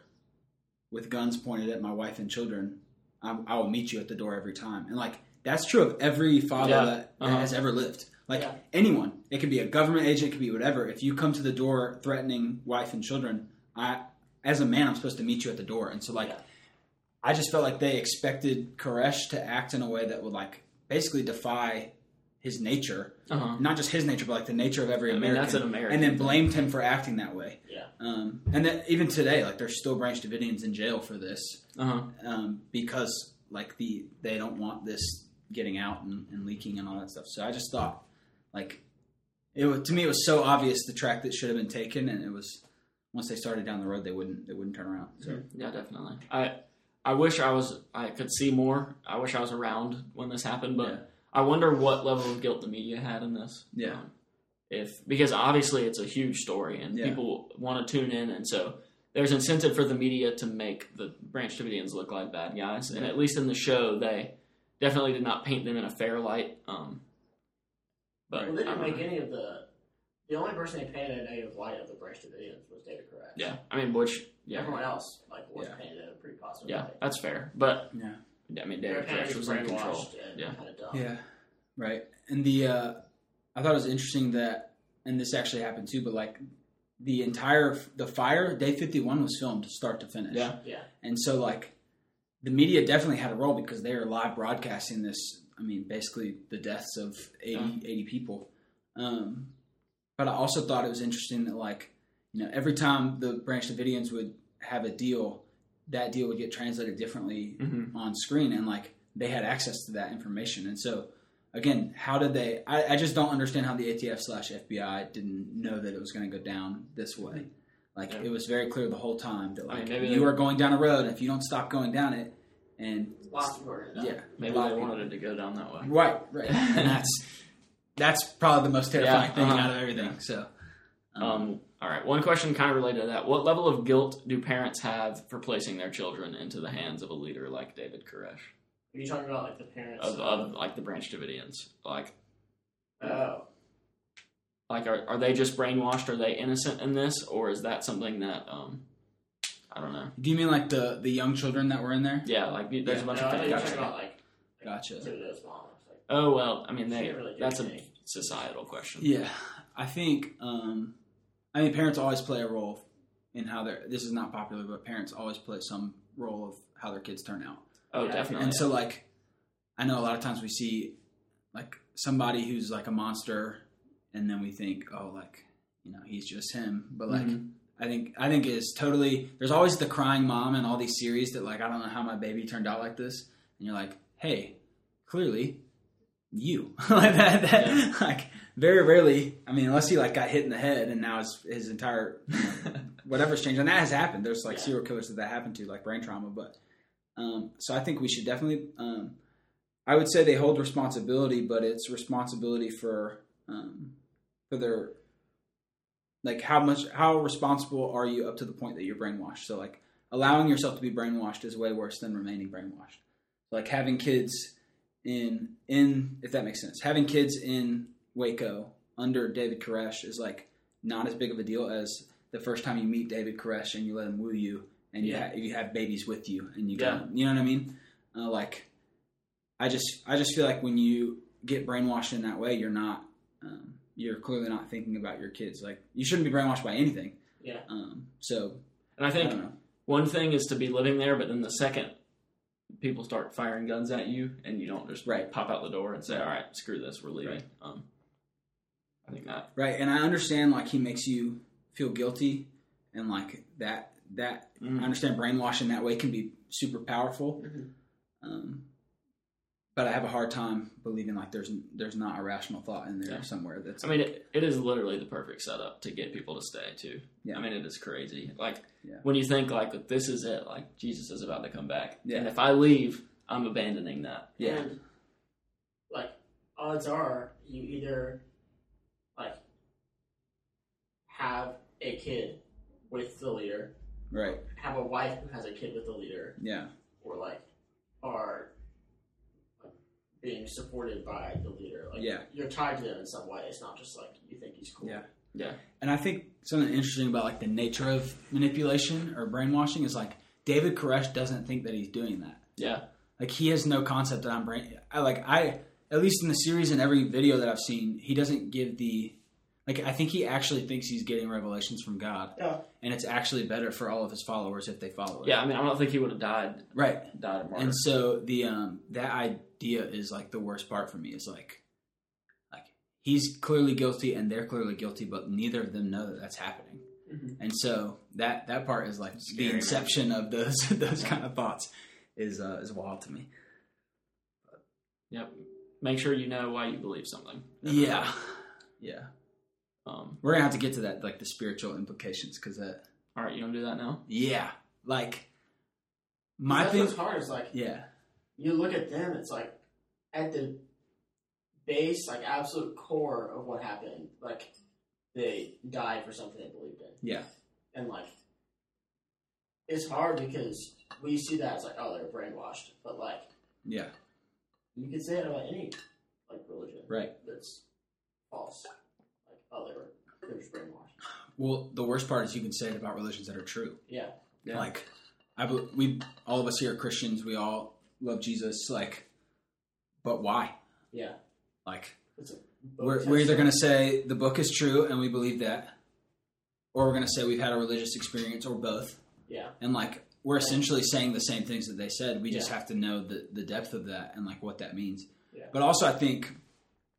with guns pointed at my wife and children, I, I will meet you at the door every time." And like that's true of every father Yeah. that, that Uh-huh. has ever lived. Like Yeah. anyone, it could be a government agent, it could be whatever. If you come to the door threatening wife and children, I, as a man, I'm supposed to meet you at the door. And so, like, Yeah. I just felt like they expected Koresh to act in a way that would like basically defy his nature, Uh-huh. not just his nature, but like the nature of every I mean, American. that's an American and then thing. blamed him for acting that way. Yeah. Um, and that even today, like, there's still Branch Davidians in jail for this Uh-huh. um, because like the they don't want this getting out and, and leaking and all that stuff. So I just thought like it was, to me it was so obvious the track that should have been taken, and it was once they started down the road they wouldn't they wouldn't turn around. So Yeah, definitely. I I wish I was I could see more. I wish I was around when this happened, but Yeah. I wonder what level of guilt the media had in this. Yeah. Um, if because obviously it's a huge story and Yeah. people want to tune in, and so there's incentive for the media to make the Branch Davidians look like bad guys, and at least in the show they definitely did not paint them in a fair light. Um, but well, they didn't make know. any of the. The only person they painted in a negative light of the Branch Davidians was David Koresh. Yeah, I mean, which yeah, Everyone else like was Yeah. painted in a pretty positive yeah, light. that's fair. But yeah, I mean, They were David Koresh was in control. brainwashed and Yeah. kind of dumb. yeah, right. And the uh, I thought it was interesting that, and this actually happened too, but like the entire the fire day 51 was filmed start to finish. Yeah. Yeah. And so, like, the media definitely had a role because they were live broadcasting this. I mean, basically the deaths of 80, Yeah. 80 people. Um, but I also thought it was interesting that, like, you know, every time the Branch Davidians would have a deal, that deal would get translated differently hmm on screen, and like they had access to that information. And so, again, how did they? I, I just don't understand how the ATF slash FBI didn't know that it was going to go down this way. Like Yeah. it was very clear the whole time that I mean, like you they- are going down a road, and if you don't stop going down it, and Lots of people are yeah, Maybe a they wanted it to go down that way. right, right, and that's that's probably the most terrifying Yeah, thing uh-huh. out of everything. So, Um, all right. One question kind of related to that. What level of guilt do parents have for placing their children into the hands of a leader like David Koresh? Are you talking about like the parents? Of, of like the Branch Davidians? Like, oh, like are, are they just brainwashed? Are they innocent in this? Or is that something that, um, I don't know. do you mean like the the young children that were in there? Yeah, like there's Yeah. a bunch I of thought you were things. talking about like Gotcha. David's like, Oh, well, I mean, they, really do that's a societal question. Yeah, I think. Um, I mean, parents always play a role in how they're. This is not popular, but parents always play some role of how their kids turn out. Oh, Yeah. definitely. And so, like, I know a lot of times we see like somebody who's like a monster, and then we think, oh, like, you know, he's just him. But like, Mhm. I think I think is totally. There's always the crying mom in all these series that like, I don't know how my baby turned out like this, and you're like, hey, clearly, you like that. that Yeah. Like, very rarely. I mean, unless he like got hit in the head, and now his his entire whatever's changed, and that has happened. There's like Yeah. serial killers that that happened to, like brain trauma. But um, so I think we should definitely. Um, I would say they hold responsibility, but it's responsibility for um, for their like how much how responsible are you up to the point that you're brainwashed. So like allowing yourself to be brainwashed is way worse than remaining brainwashed. Like having kids in in if that makes sense, having kids in Waco under David Koresh is like not as big of a deal as the first time you meet David Koresh and you let him woo you and you Yeah. ha- you have babies with you and you Yeah. go, you know what I mean? Uh, like I just I just feel like when you get brainwashed in that way, you're not um, you're clearly not thinking about your kids. Like you shouldn't be brainwashed by anything. Yeah. Um, so and I I think know. one thing is to be living there, but then the second people start firing guns at you, and you don't just Right. pop out the door and say, "All right, screw this, we're leaving." Right. Um, I think that. Right, and I understand like he makes you feel guilty, and like that that Mhm. I understand brainwashing that way can be super powerful. Mhm. Um, but I have a hard time believing like there's there's not a rational thought in there Yeah. somewhere. That's I mean, it, it is literally the perfect setup to get people to stay too. Yeah. I mean, it is crazy. Like Yeah. when you think like this is it, like Jesus is about to come back, Yeah. and if I leave, I'm abandoning that. yeah, And like odds are you either like have a kid with the leader, right, have a wife who has a kid with the leader, yeah, or like are like, being supported by the leader. Like Yeah. you're tied to them in some way. It's not just like you think he's cool. Yeah. Yeah. And I think something interesting about like the nature of manipulation or brainwashing is like David Koresh doesn't think that he's doing that. Yeah, Like he has no concept that I'm brain. I like I at least in the series and every video that I've seen, he doesn't give the like. I think he actually thinks he's getting revelations from God, Yeah. and it's actually better for all of his followers if they follow it. yeah. I mean, I don't think he would have died right. died a martyr. And so the um that idea is like the worst part for me is like like he's clearly guilty and they're clearly guilty, but neither of them know that that's happening. Mhm. And so that that part is like Scary, the man. inception of those those kind of thoughts is uh, is wild to me. Yep. Make sure you know why you believe something. Yeah, yeah. Um, We're gonna have to get to that, like the spiritual implications, because that, all right, you want to do that now? yeah, like my That's thing, what's hard is like yeah, you look at them. It's like at the base, like absolute core of what happened. Like they died for something they believed in. yeah, and like it's hard because we see that as like oh they're brainwashed but like yeah, you could say it about any like religion right. that's false like oh they were they're just brainwashed Well, the worst part is you can say it about religions that are true. yeah Yeah. Like, I bel- we all of us here are Christians. We all love Jesus. Like, but why? yeah Like, we're, we're either going to say the book is true and we believe that, or we're going to say we've had a religious experience, or both. yeah And like, we're essentially saying the same things that they said. We just Yeah. have to know the, the depth of that and like what that means. Yeah. But also, I think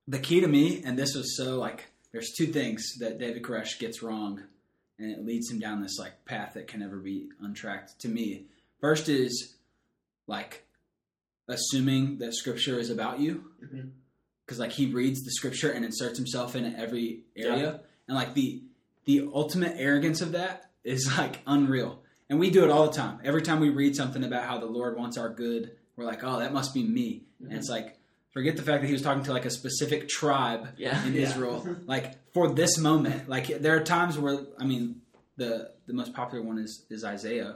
the key to me, and this was so like, there's two things that David Koresh gets wrong, and it leads him down this like path that can never be untracked. To me, first is like assuming that Scripture is about you, Mhm. because like he reads the Scripture and inserts himself in every area, and like the the ultimate arrogance of that is like unreal. And we do it all the time. Every time we read something about how the Lord wants our good, we're like, "Oh, that must be me." And it's like, forget the fact that he was talking to like a specific tribe Yeah. in Yeah. Israel, like for this moment. Like there are times where, I mean, the the most popular one is is Isaiah,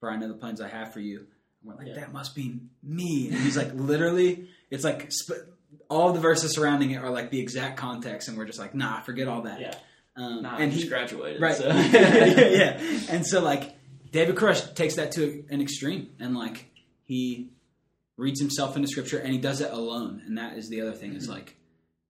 for I know the plans I have for you. And we're like, Yeah. that must be me. And he's like, literally, it's like sp- all the verses surrounding it are like the exact context, and we're just like, nah, forget all that. yeah Um, Nah, and he he graduated. right, So. yeah, and so like David Koresh takes that to an extreme, and like he reads himself into scripture, and he does it alone, and that is the other thing is mm-hmm. like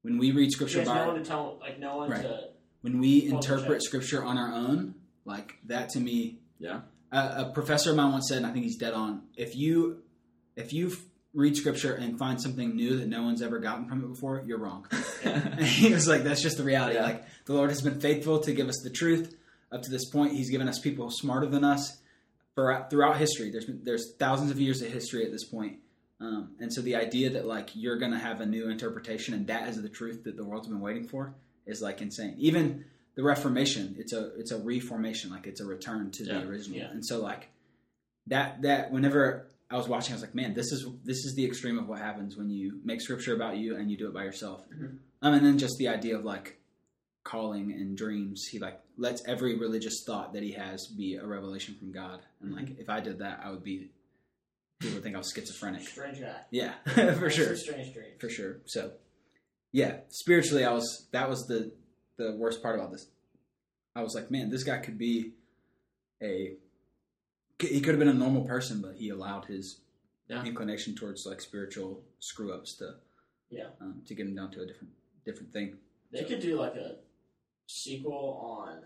when we read scripture has by no one to tell like no one Right. to when we interpret scripture on our own, like that to me, Yeah. a, a professor of mine once said, and I think he's dead on. If you if you read scripture and find something new that no one's ever gotten from it before, you're wrong. And he was like, that's just the reality. Yeah. Like the Lord has been faithful to give us the truth up to this point. He's given us people smarter than us for, throughout history. There's been, there's thousands of years of history at this point. Um, and so the idea that like you're going to have a new interpretation and that is the truth that the world's been waiting for is like insane. Even the Reformation, it's a it's a reformation, like it's a return to Yeah. the original. Yeah. And so like that that whenever I was watching, I was like, man, this is this is the extreme of what happens when you make scripture about you and you do it by yourself. Mhm. Um, and then just the idea of like calling and dreams. He like lets every religious thought that he has be a revelation from God. And like if I did that, I would be people would think I was schizophrenic. Strange guy. Yeah, for sure, Strange dreams. for sure. So yeah, spiritually, I was that was the the worst part about this. I was like, man, this guy could be a he could have been a normal person, but he allowed his Yeah. inclination towards like spiritual screw ups to Yeah. um, to get him down to a different different thing. They could do like a sequel on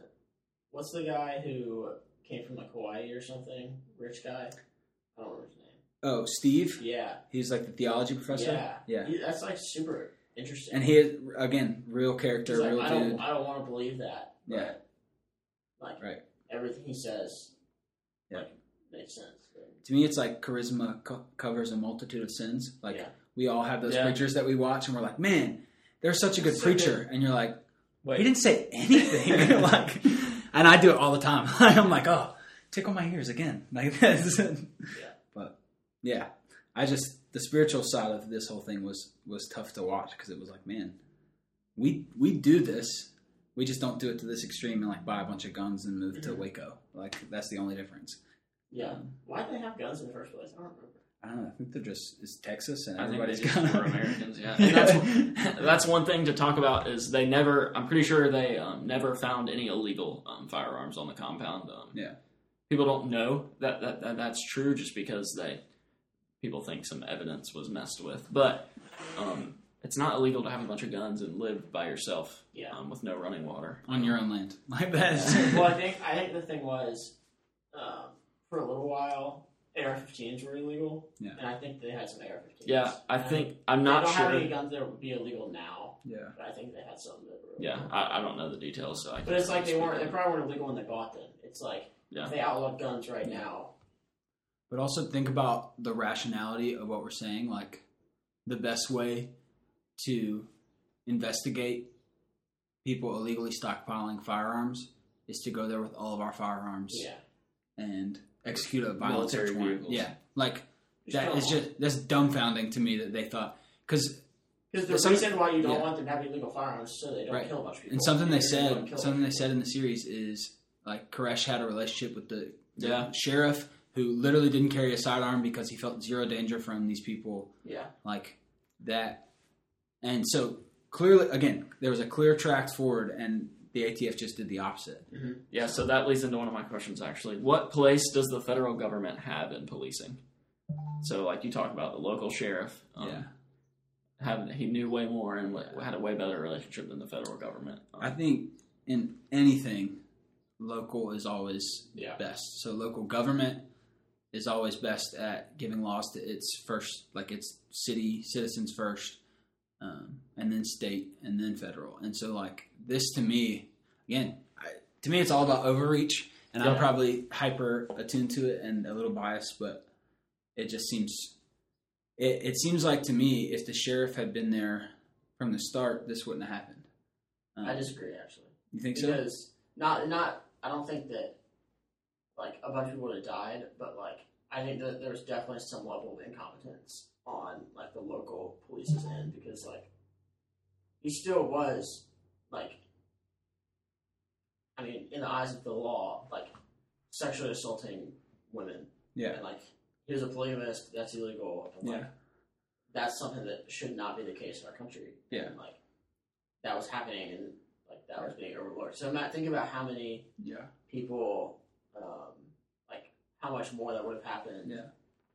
what's the guy who came from like Hawaii or something? Rich guy. I don't remember his. Oh, Steve, Yeah. he's like the theology professor. Yeah. yeah. He- that's like super interesting. And he is again real character, like, real I dude. don't, I don't want to believe that. But, Yeah. Like Right. everything he says, Yeah. like makes sense. To me, it's like charisma co- covers a multitude of sins. Like Yeah. we all have those Yeah. preachers that we watch, and we're like, man, they're such a good So preacher, and you're like, Wait. he didn't say anything. like, and I do it all the time. I'm like, oh, tickle my ears again. Like this. But yeah, I just the spiritual side of this whole thing was was tough to watch because it was like, man, we we do this. We just don't do it to this extreme and like buy a bunch of guns and move to Mhm. Waco. Like that's the only difference. Yeah. Why do they have guns in the first place? I don't remember. I don't know. I think they're just it's Texas and I everybody's just got were Americans, yeah. And that's, that's one thing to talk about is they never. I'm pretty sure they um, never found any illegal um, firearms on the compound. Um, Yeah. people don't know that, that that that's true just because they people think some evidence was messed with, but um, it's not illegal to have a bunch of guns and live by yourself Yeah. um, with no running water on your own land. Like that's well, I think I think the thing was, um, for a little while, AR-15s were illegal. Yeah. And I think they had some AR-15s. Yeah, I And think I'm they not don't have sure. any guns that would be illegal now, yeah. but I think they had some that were. Yeah. I, I don't know the details, so I. But can't But it's like they weren't. on They probably weren't illegal when they bought them. It's like Yeah. if they outlawed guns right now. But also think about the rationality of what we're saying. Like the best way to investigate people illegally stockpiling firearms is to go there with all of our firearms Yeah. and execute a violent search warrant. Yeah, like that is just that's dumbfounding to me that they thought because Because the Some- reason why you don't yeah. want them to have illegal firearms is so they don't Right. kill a bunch of people. and something they They're gonna go and said something them. they said in the series is like Koresh had a relationship with the, the Yeah. sheriff who literally didn't carry a sidearm because he felt zero danger from these people Yeah. like that. And so clearly, again, there was a clear track forward, and the ATF just did the opposite. Yeah, so that leads into one of my questions actually. What place does the federal government have in policing? So, like you talk about the local sheriff, um, yeah, had he knew way more and had a way better relationship than the federal government. Um, I think in anything, local is always Yeah. best. So local government is always best at giving laws to its first, like its city citizens first, um, and then state, and then federal. And so, like this to me, again, I, to me, it's all about overreach, and I'm probably hyper attuned to it and a little biased, but it just seems. It, it seems like to me, if the sheriff had been there from the start, this wouldn't have happened. Um, I disagree actually. You think so? because not not I don't think that like a bunch of people would have died, but like I think that there's definitely some level of incompetence on like the local police's end because like he still was like I mean in the eyes of the law like sexually assaulting women Yeah. and like he was a polygamist that's illegal and, like, Yeah. that's something that should not be the case in our country Yeah. and, like that was happening and like that was being overlooked so Matt think about how many Yeah. people how much more that would have happened Yeah.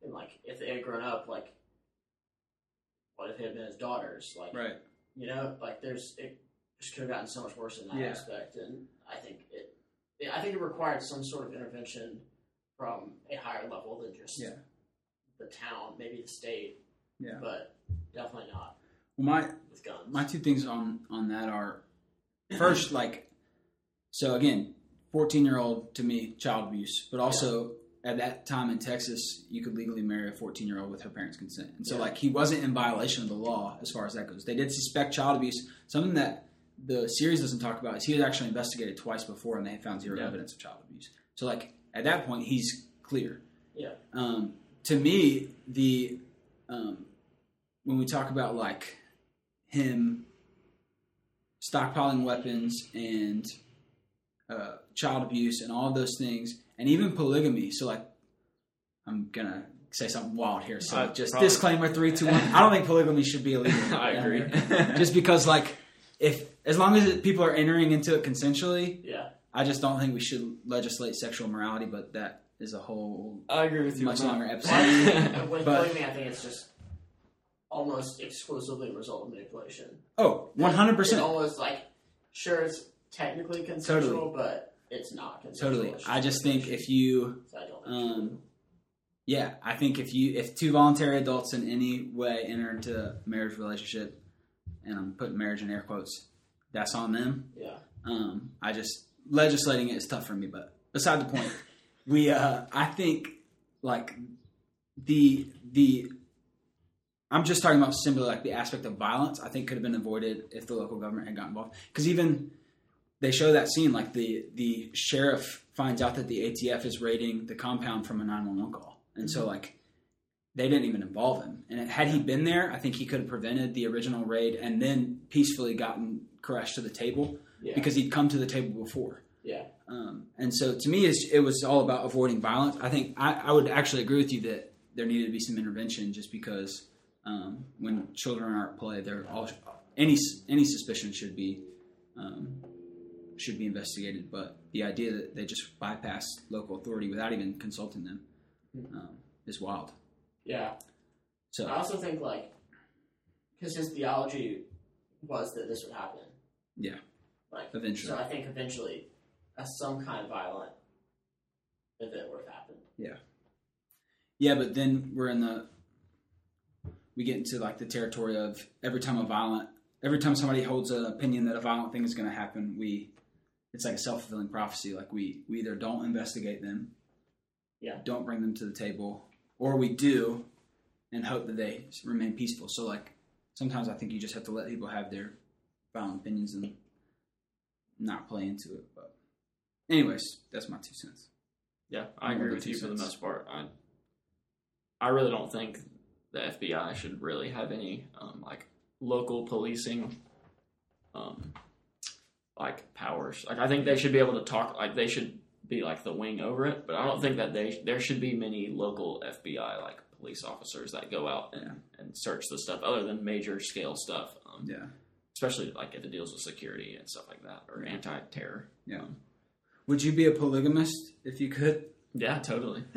and like if they had grown up like what if it had been his daughters like Right. you know like there's it just could have gotten so much worse in that Yeah. aspect and i think it, it i think it required some sort of intervention from a higher level than just Yeah. the town, maybe the state. Yeah. But definitely not Well, my with guns. my two things on on that are first like so again 14 year old to me child abuse but also at that time in texas you could legally marry a 14 year old with her parents consent and so Yeah. like he wasn't in violation of the law as far as that goes they did suspect child abuse something that the series doesn't talk about is he had actually investigated twice before and they found zero Yeah. evidence of child abuse so like at that point he's clear Yeah. um, to me the um, when we talk about like him stockpiling weapons and uh, child abuse and all those things, and even polygamy. So, like, I'm gonna say something wild here. So, Uh, just probably. disclaimer: three, two, one. I don't think polygamy should be illegal. I agree. just because, like, if as long as people are entering into it consensually, yeah. I just don't think we should legislate sexual morality. But that is a whole I agree with you. much longer episode. with But- polygamy, I think it's just almost exclusively a result of manipulation. Oh, 100 It's percent. almost like sure it's technically consensual, but it's not. Totally. I just think if you so I don't think Um, yeah, I think if you if two voluntary adults in any way enter into a marriage relationship, and I'm putting marriage in air quotes, that's on them. yeah. Um, I just legislating it is tough for me, but beside the point, we uh, I think like the the I'm just talking about simply like the aspect of violence. I think could have been avoided if the local government had gotten involved. Because even they show that scene like the the sheriff finds out that the ATF is raiding the compound from a 911 call, and so like they didn't even involve him. And had he been there, I think he could have prevented the original raid and then peacefully gotten Koresh to the table Yeah. because he'd come to the table before. yeah. Um, and so to me, it was all about avoiding violence. I think I, I would actually agree with you that there needed to be some intervention just because um, when children are at play, they're all any any suspicion should be um, should be investigated. But the idea that they just bypass local authority without even consulting them um, is wild. Yeah. So I also think like because his theology was that this would happen. Yeah. Like Eventually. So I think eventually, a some kind of violent event would have happened. Yeah. Yeah, but then we're in the we get into like the territory of every time a violent every time somebody holds an opinion that a violent thing is going to happen, we it's like a self fulfilling prophecy. Like we we either don't investigate them, Yeah. don't bring them to the table, or we do and hope that they remain peaceful. So like sometimes I think you just have to let people have their violent opinions and not play into it. But anyways, that's my two cents. Yeah, I One agree with you for the most part. I I really don't think the FBI should really have any um, like local policing um, like powers. Like I think they should be able to talk like they should be like the wing over it, but I don't think that they there should be many local FBI like police officers that go out and, and search the stuff other than major scale stuff. Um, Yeah. Especially like if it deals with security and stuff like that or anti terror. Yeah. Um, Would you be a polygamist if you could? yeah, totally.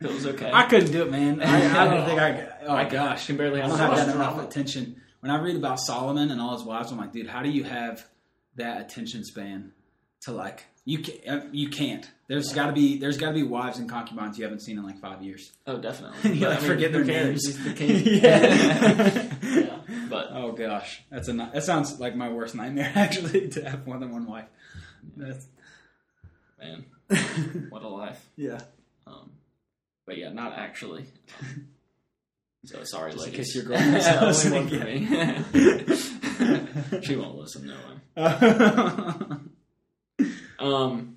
It was okay. I couldn't do it, man. I, I don't think I. Oh I gosh, can barely I have don't have that enough attention. When I read about Solomon and all his wives, I'm like, dude, how do you have that attention span to like you can't you can't. There's got to be there's got to be wives and concubines you haven't seen in like five years. Oh, definitely. You, like, I mean, forget their cares? names. The yeah. Yeah. But oh gosh, that's a that sounds like my worst nightmare actually to have more than one wife. That's, man, what a life. yeah. Um, but yeah, not actually. Um, so sorry, Just ladies. case your girlfriend's It's only one for me. she won't listen. No. Um.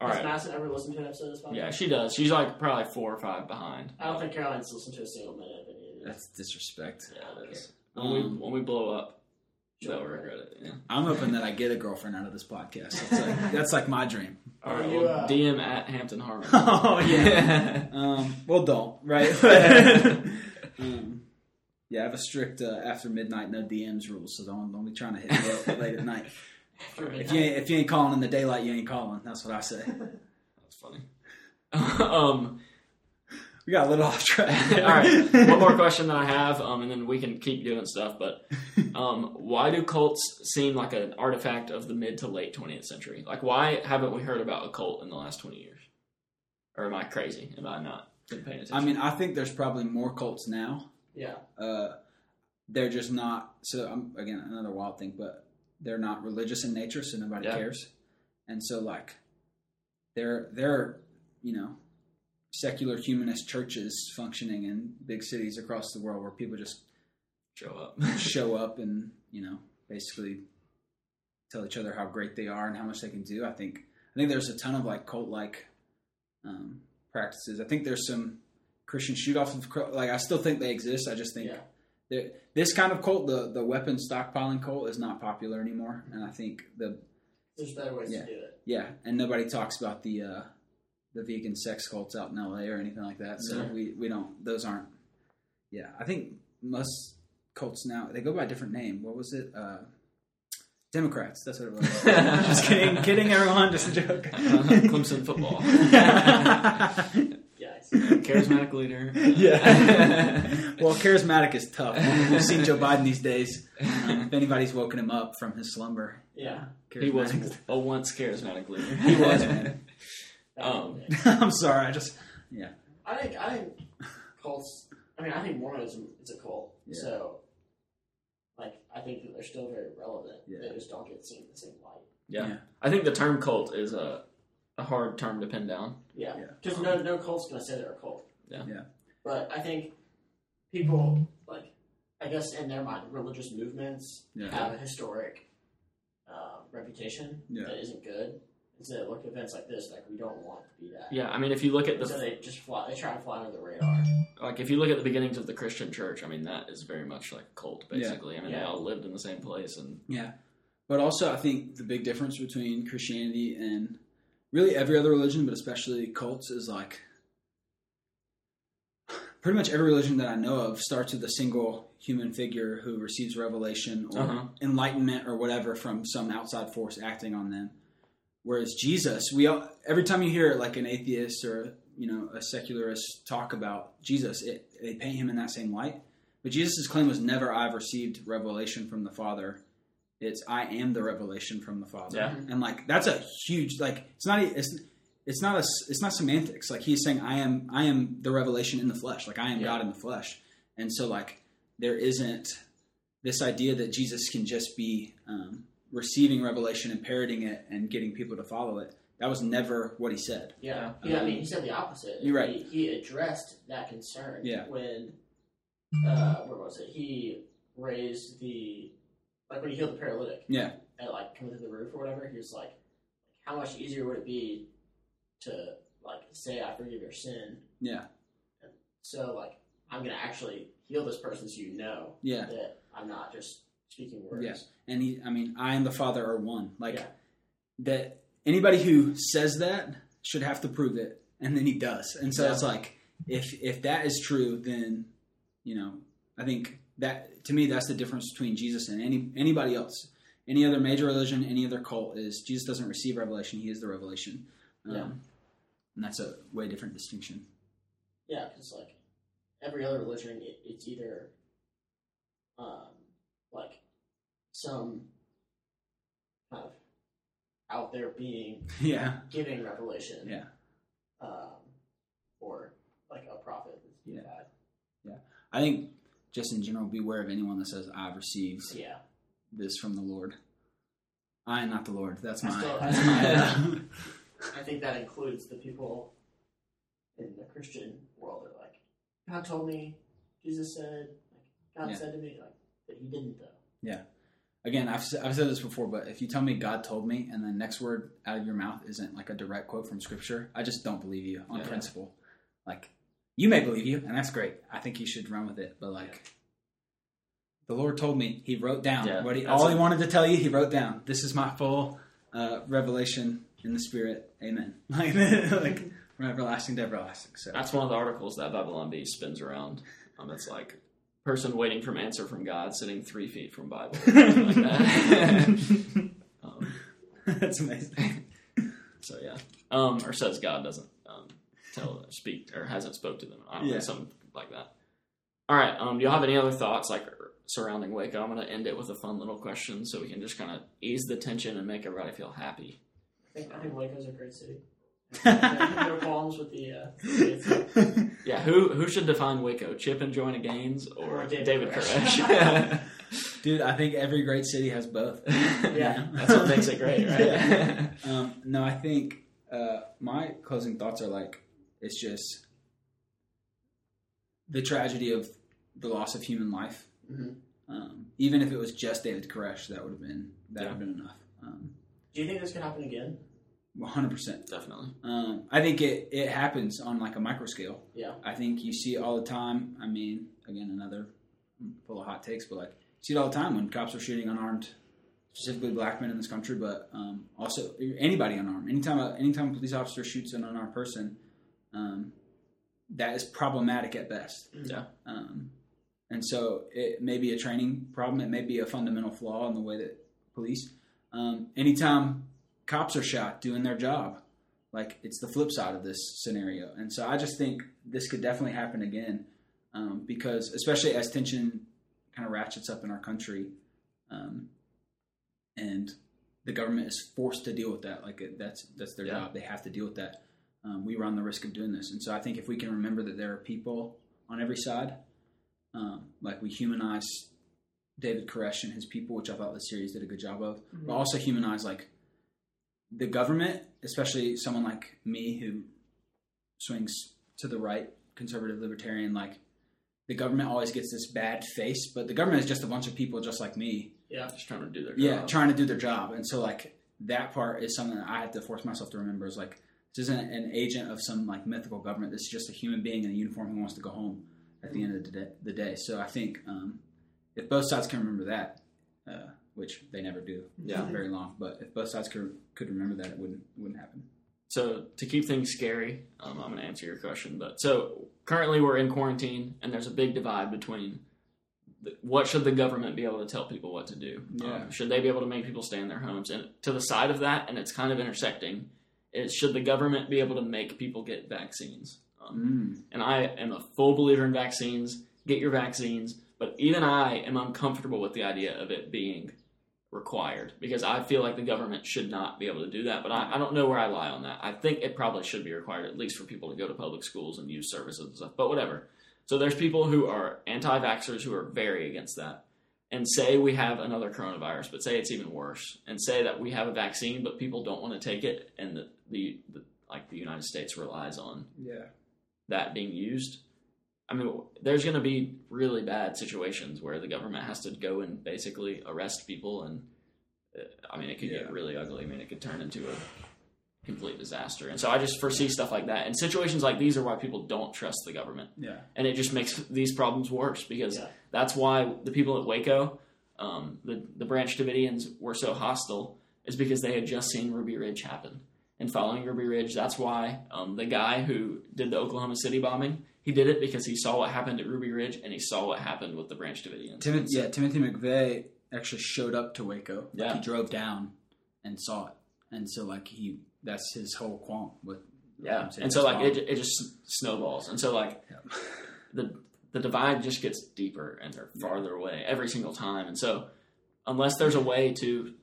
All Has right. Madison ever listened to an episode of this podcast? Yeah, she does. She's like probably four or five behind. I don't think Caroline's listened to a single minute of any of it. That's disrespect. Yeah, it is. When we Um, when we blow up, they'll regret it. Yeah. I'm hoping that I get a girlfriend out of this podcast. That's like, that's like my dream. All Are you, Well, uh, DM at Hampton Harmon. oh yeah. Um, well, don't right. um, yeah, I have a strict uh, after midnight no DMs rule, so don't don't be trying to hit me up late at night. If you ain't, if you ain't calling in the daylight, you ain't calling. That's what I say. That's funny. um. We got a little off track. All right. One more question that I have, um, and then we can keep doing stuff. But um, why do cults seem like an artifact of the mid to late 20th century? Like, why haven't we heard about a cult in the last 20 years? or am I crazy? Am I not been paying attention? I mean, I think there's probably more cults now. Yeah. Uh, they're just not. So I'm again, another wild thing, but they're not religious in nature, so nobody Yeah. cares. And so, like, they're they're you know, secular humanist churches functioning in big cities across the world where people just show up. show up and you know basically tell each other how great they are and how much they can do. I think I think there's a ton of like cult like um, practices. I think there's some Christian shoot offs of like I still think they exist. I just think Yeah. this kind of cult, the the weapon stockpiling cult, is not popular anymore. And I think the There's better ways Yeah. to do it. yeah, and nobody talks about the uh, the vegan sex cults out in L.A. or anything like that. So No. we we don't. Those aren't. Yeah, I think most cults now they go by a different name. What was it? Uh, Democrats. That's what it was. just kidding, kidding everyone. Just a joke. Clemson football. Yeah. I see. Charismatic leader. yeah. well, charismatic is tough. We've seen Joe Biden these days. Um, if anybody's woken him up from his slumber, Yeah. He was charismatic- a once charismatic leader. He was, man. Back Um, in the day. I'm sorry. I just yeah. I think I think cults. I mean, I think Mormonism is a cult. Yeah. So, like, I think that they're still very relevant. Yeah. They just don't get seen in the same light. Yeah. Yeah. I think the term cult is a, a hard term to pin down. Yeah. Yeah. Because no, no cult's gonna say they're a cult. Yeah. Yeah. But I think people like, I guess in their mind, religious movements Yeah. have a historic uh, reputation Yeah. that isn't good. And so look at events like this, like we don't want to be that. Yeah, I mean, if you look at And so the they just fly. They try to fly under the radar. like, if you look at the beginnings of the Christian church, I mean, that is very much like a cult, Yeah. basically. I mean, they all lived in the same place, and Yeah. But also, I think the big difference between Christianity and really every other religion, but especially cults, is like pretty much every religion that I know of starts with a single human figure who receives revelation or Uh-huh. enlightenment or whatever from some outside force acting on them. Whereas Jesus, we all, every time you hear like an atheist or you know a secularist talk about Jesus, it, they paint him in that same light. But Jesus' claim was never, "I've received revelation from the Father." It's, "I am the revelation from the Father." Yeah. and like that's a huge like it's not it's it's not a it's not semantics. Like he's saying, "I am I am the revelation in the flesh." Like I am Yeah. God in the flesh, and so like there isn't this idea that Jesus can just be um, receiving revelation and parroting it and getting people to follow it. That was never what he said. Yeah, Yeah. yeah. I mean, he said the opposite. You're right. He, he addressed that concern. Yeah. When, uh, where was it? He raised the, like when he healed the paralytic. Yeah. And like coming through the roof or whatever, he was like, how much easier would it be to like say I forgive your sin? Yeah. So like I'm gonna actually heal this person so you know Yeah. that I'm not just speaking words. Yeah. And he, I mean, I and the Father are one. Like Yeah. that. Anybody who says that should have to prove it, and then he does. And so Yeah. it's like, if if that is true, then you know, I think that to me that's the difference between Jesus and any anybody else. Any other major religion, any other cult is Jesus doesn't receive revelation; he is the revelation. Um, Yeah. and that's a way different distinction. Yeah, because like every other religion, it, it's either um, like some kind of out there being yeah, giving revelation, Yeah. um, or like a prophet. Yeah. bad. I think just in general, beware of anyone that says, "I've received yeah. this from the Lord." I am not the Lord. That's I my. still- that's my uh, I think that includes the people in the Christian world that are like, God told me, Jesus said, like God Yeah. said to me, like that He didn't though. Yeah. Again, I've, I've said this before, but if you tell me God told me and the next word out of your mouth isn't like a direct quote from Scripture, I just don't believe you on Yeah. principle. Like, you may believe you, and that's great. I think you should run with it, but like, the Lord told me. He wrote down Yeah, what he, all he wanted to tell you. He wrote down. This is my full uh, revelation in the Spirit. Amen. Like, like from everlasting to everlasting. So that's one of the articles that Babylon Bee spins around. Um, it's like person waiting for an answer from God, sitting three feet from Bible. like that. um, that's amazing. so yeah, um, or says God doesn't tell speak or hasn't spoke to them. I don't know, Yeah. something like that. All right. Um, do you have any other thoughts like surrounding Waco? I'm going to end it with a fun little question so we can just kind of ease the tension and make everybody feel happy. I think I think Waco's a great city. no qualms with the. Uh, Yeah, who who should define Waco? Chip and Joanna Gaines or, Or David David Koresh? Koresh? Dude, I think every great city has both. Yeah. that's what makes it great, right? Yeah. Um, no, I think uh, my closing thoughts are like it's just the tragedy of the loss of human life. Mhm. Um, even if it was just David Koresh, that would have been that Yeah. would have been enough. Um, Do you think this could happen again? One hundred percent. Definitely. Um, I think it, it happens on like a micro scale. Yeah. I think you see it all the time. I mean, again, another full of hot takes, but like you see it all the time when cops are shooting unarmed, specifically black men in this country, but um, also anybody unarmed. Anytime a, anytime a police officer shoots an unarmed person, um, that is problematic at best. Yeah. Um, and so it may be a training problem. It may be a fundamental flaw in the way that police. Um, anytime cops are shot doing their job, like it's the flip side of this scenario. And so I just think this could definitely happen again um, because, especially as tension kind of ratchets up in our country, um, and the government is forced to deal with that. Like it, that's that's their Yeah. job. They have to deal with that. Um, we run the risk of doing this, and so I think if we can remember that there are people on every side, um, like we humanize David Koresh and his people, which I thought the series did a good job of, but also humanize like the government, especially someone like me who swings to the right, conservative libertarian. Like the government always gets this bad face, but the government is just a bunch of people just like me Yeah. Just trying to do their yeah job. trying to do their job and so like that part is something that i have to force myself to remember is like this isn't an agent of some like mythical government this is just a human being in a uniform who wants to go home at the end of the day, the day. so i think um, if both sides can remember that uh, which they never do Yeah. very long but if both sides could, could remember that it wouldn't wouldn't happen So to keep things scary, um, I'm going to answer your question. But so currently we're in quarantine, and there's a big divide between the, what should the government be able to tell people what to do? Yeah. Um, should they be able to make people stay in their homes? And to the side of that, and it's kind of intersecting, is should the government be able to make people get vaccines? Um, mm. and I am a full believer in vaccines. Get your vaccines, but even I am uncomfortable with the idea of it being required because I feel like the government should not be able to do that. But I, I don't know where I lie on that. I think it probably should be required, at least for people to go to public schools and use services and stuff. But whatever. So there's people who are anti-vaxxers who are very against that. And say we have another coronavirus, but say it's even worse, and say that we have a vaccine, but people don't want to take it, and the, the, the like the United States relies on yeah that being used. I mean, there's going to be really bad situations where the government has to go and basically arrest people, and uh, I mean, it could Yeah. get really ugly. I mean, it could turn into a complete disaster. And so I just foresee stuff like that. And situations like these are why people don't trust the government, yeah and it just makes these problems worse because Yeah. that's why the people at Waco, um, the the Branch Davidians, were so hostile, is because they had just seen Ruby Ridge happen. And following Ruby Ridge, that's why um, the guy who did the Oklahoma City bombing, he did it because he saw what happened at Ruby Ridge and he saw what happened with the Branch Davidians. Timothy, yeah, Timothy McVeigh actually showed up to Waco. Like, Yeah. he drove down and saw it, and so like he, that's his whole qualm with. Yeah, and so like it, it just snowballs, and so like Yeah. the the divide just gets deeper and they're farther away every single time, and so unless there's a way to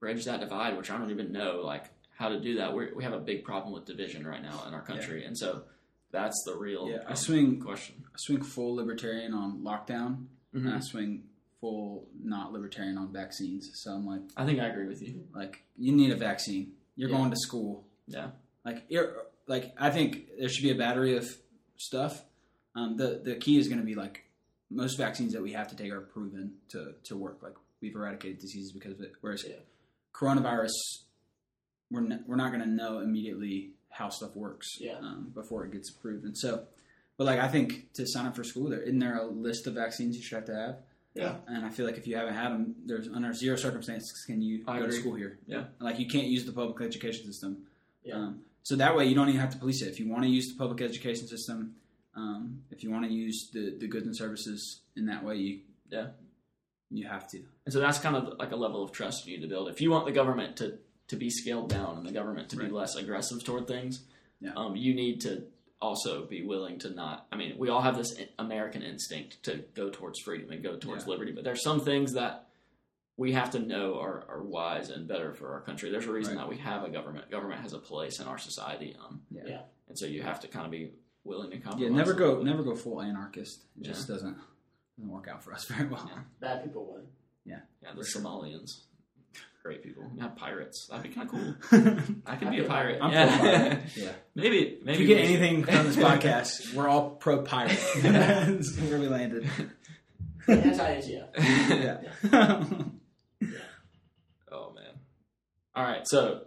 bridge that divide, which I don't even know like how to do that, we we have a big problem with division right now in our country, and so that's the real Yeah, I um, swing- question. I swing full libertarian on lockdown, and I swing full not libertarian on vaccines. So I'm like, I think I agree with you. like you need a vaccine. You're Yeah. going to school. Yeah. Like, you're, like I think there should be a battery of stuff. Um, the the key is going to be like most vaccines that we have to take are proven to to work. Like we've eradicated diseases because of it. Whereas Yeah. coronavirus, we're n- we're not going to know immediately how stuff works Yeah. um, before it gets approved. And so, but like I think to sign up for school, there isn't there a list of vaccines you should have to have. Yeah. And I feel like if you haven't had them, there's under zero circumstances can you I go to school here. Yeah. Like you can't use the public education system. Yeah. Um, so that way you don't even have to police it. If you want to use the public education system, um, if you want to use the, the goods and services in that way, you Yeah. you have to. And so that's kind of like a level of trust you need to build. If you want the government to, to be scaled down and the government to be less aggressive toward things, Yeah. um, you need to also be willing to not. I mean, we all have this American instinct to go towards freedom and go towards Yeah. liberty, but there's some things that we have to know are, our whys and better for our country. There's a reason Right. that we have a government. Government has a place in our society. Um, Yeah. Yeah. and so you have to kind of be willing to come Yeah, never go never go full anarchist. It just doesn't doesn't work out for us very well. Bad people win. Yeah, yeah, the Somalians, great people. Yeah, pirates. That'd be kind of cool. I could be be a a pirate. pirate. I'm yeah. pro pirate. Yeah. maybe If maybe you get we should- anything from this podcast, we're all pro pirate. That's where we landed. Anti-ATF. Yeah. oh man. All right. So,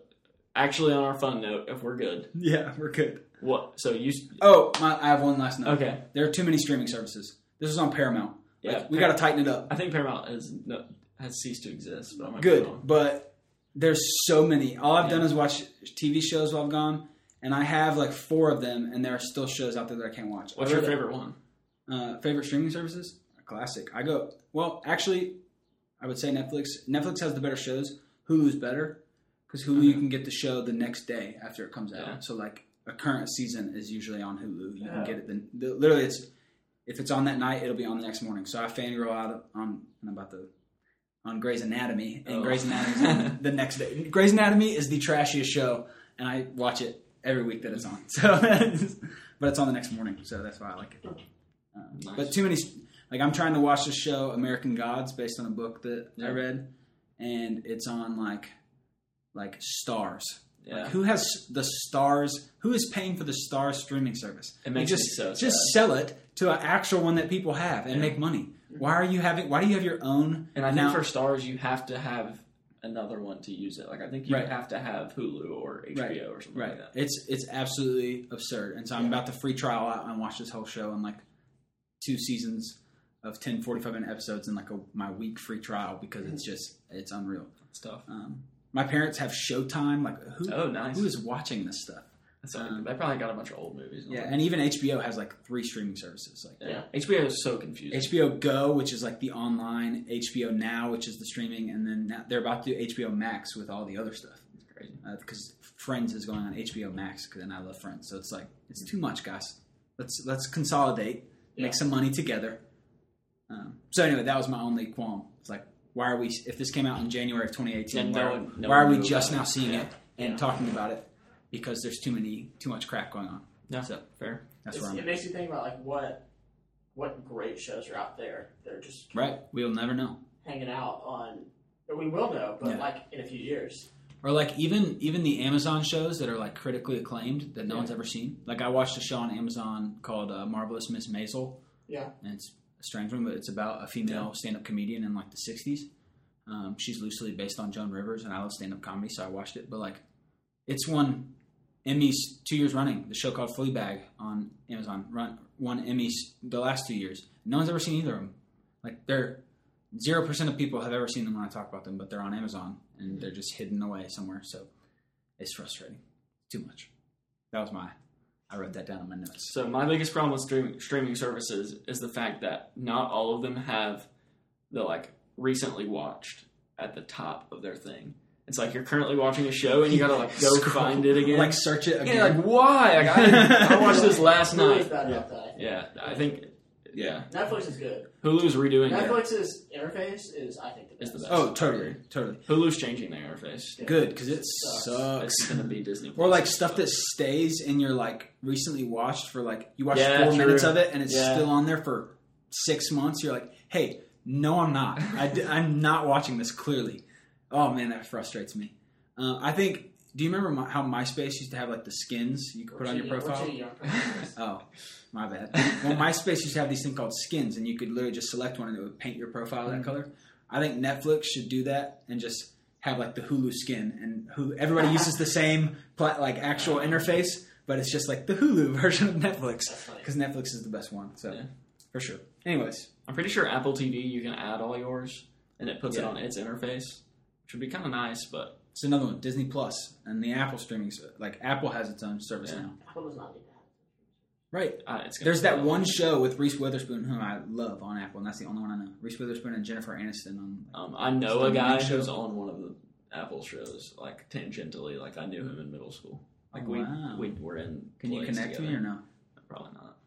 actually, on our fun note, if we're good, yeah, we're good. what? So you. Oh, my, I have one last note. Okay. There are too many streaming services. This is on Paramount. Like, Yeah. we got to tighten it up. I think Paramount is no, has ceased to exist. But I might be Good, but there's so many. All I've Yeah. done is watch TV shows while I've gone, and I have like four of them, and there are still shows out there that I can't watch. What's your favorite one? Uh, favorite streaming services? Classic. I go. Well, actually, I would say Netflix. Netflix has the better shows. Hulu's better because Hulu you can get the show the next day after it comes out. Yeah. So like a current season is usually on Hulu. You Yeah. can get it then. The, literally, it's if it's on that night, it'll be on the next morning. So I fangirl out on and about the on Grey's Anatomy, and Oh. Grey's Anatomy's on the next day. Grey's Anatomy is the trashiest show, and I watch it every week that it's on. So, but it's on the next morning, so that's why I like it. Um, Nice. But too many, like I'm trying to watch the show American Gods based on a book that I read, and it's on like like Starz. Yeah. Like who has the Starz? Who is paying for the Starz streaming service? It makes just so just sell it to an actual one that people have and Yeah. make money. Why are you having? Why do you have your own? And I think for Starz, you have to have another one to use it. Like I think you Right. have to have Hulu or HBO Right. or something right, like that. it's it's absolutely absurd. And so I'm Yeah. about to free trial out and watch this whole show in like two seasons of 10 45 minute episodes in like a, my week free trial because it's just it's unreal. Stuff. Um, my parents have Showtime. Like who? Oh, nice. Who is watching this stuff? That's um, they probably got a bunch of old movies. on Yeah, and even HBO has like three streaming services. Like yeah. HBO is so confusing. HBO Go, which is like the online, HBO Now, which is the streaming, and then now they're about to do HBO Max with all the other stuff It's crazy. because Friends is going on HBO Max, because and I love Friends, so it's like it's too much, guys. Let's let's consolidate, Yeah. make some money together. Um, so anyway, that was my only qualm. It's like, why are we? If this came out in January of 2018, Yeah, why, no are- one- no why are we just now seeing Yeah. it and Yeah. talking about it? Because there's too many, too much crap going on. Yeah, So fair. that's It's- where I'm it at. makes you think about like what what great shows are out there. They're just Right? We'll never know. hanging out on. Or we will know, but Yeah. like in a few years. Or like even even the Amazon shows that are like critically acclaimed that no Yeah. one's ever seen. Like I watched a show on Amazon called uh, Marvelous Miss Maisel. Yeah. and it's a strange one, but it's about a female stand-up comedian in like the '60s. Um, she's loosely based on Joan Rivers, and I love stand-up comedy, so I watched it. But like, it's won Emmys two years running. The show called Fleabag on Amazon run won Emmys the last two years. No one's ever seen either of them. Like they're zero percent of people have ever seen them when I talk about them, but they're on Amazon and they're just hidden away somewhere. So it's frustrating. Too much. That was my. I wrote that down in my notes. So my biggest problem with streaming streaming services is the fact that not all of them have the like recently watched at the top of their thing. It's like you're currently watching a show and you gotta like go Scroll. find it again. Like search it again. yeah, like why? Like, I, I watched this last night. Yeah. about that. I think. Yeah, I think yeah. Netflix is good. Hulu's redoing their Netflix's interface is, I think, the Is best. the best. oh, totally, totally. Hulu's changing their interface. Yeah. Good because it Sucks. sucks. It's gonna be Disney. Or like stuff that stays in your like recently watched for like you watched Yeah, four true. minutes of it and it's Yeah. still on there for six months. You're like, hey, no, I'm not. I, am not watching this clearly. Oh man, that frustrates me. Uh, I think. Do you remember my, how MySpace used to have like the skins you could put on your profile? Oh, my bad. well, MySpace used to have these thing called skins, and you could literally just select one and it would paint your profile Mm-hmm. that color. I think Netflix should do that and just have like the Hulu skin, and who everybody uses the same pla- like actual interface, but it's just like the Hulu version of Netflix because Netflix is the best one. So Yeah. for sure. Anyways, I'm pretty sure Apple TV you can add all yours and it puts it on its interface, which would be kind of nice. But it's another one, Disney Plus, and the Apple streaming. ser- Like Apple has its own service Yeah. now, Apple does not need that. right? uh, it's gonna There's that be- one show with Reese Witherspoon, whom I love on Apple, and that's the only one I know. Reese Witherspoon and Jennifer Aniston on. Um, I know a Some guy new show. who's on one of the Apple shows, like tangentially. Like I knew him in middle school. Like Oh, we wow. we were in. Can you plays connect together. me or no? Probably not.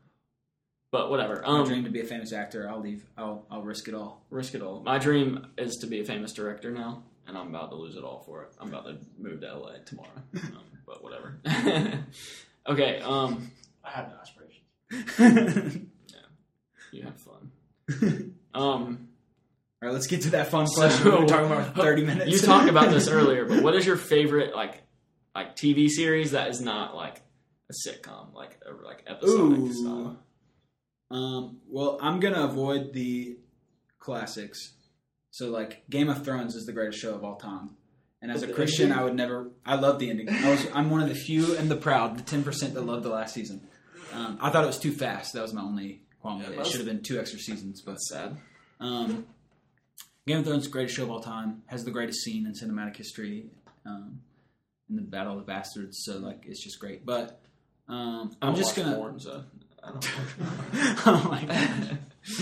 but whatever. I Um, dream to be a famous actor. I'll leave. I'll I'll risk it all. risk it all. My dream is to be a famous director now, and I'm about to lose it all for it. I'm about to move to LA tomorrow, um, but whatever. okay, um, I have no aspirations. yeah, you have fun. Um, All right, let's get to that fun So- question. we were talking about thirty minutes. you talked about this earlier, but what is your favorite like like TV series that is not like a sitcom, like a, like episodic Ooh. style? Um, well, I'm gonna avoid the classics. So, like, Game of Thrones is the greatest show of all time. And as a Christian. I would never. I love the ending. I was. I'm one of the few and the proud, the ten percent that loved the last season. Um, I thought it was too fast. That was my only qualm. Yeah, it. it should have been two extra seasons. But That's sad. um, Game of Thrones, is the greatest show of all time, has the greatest scene in cinematic history, um, in the Battle of the Bastards. So, like, it's just great. But um, I'm just gonna. porn, so oh my god.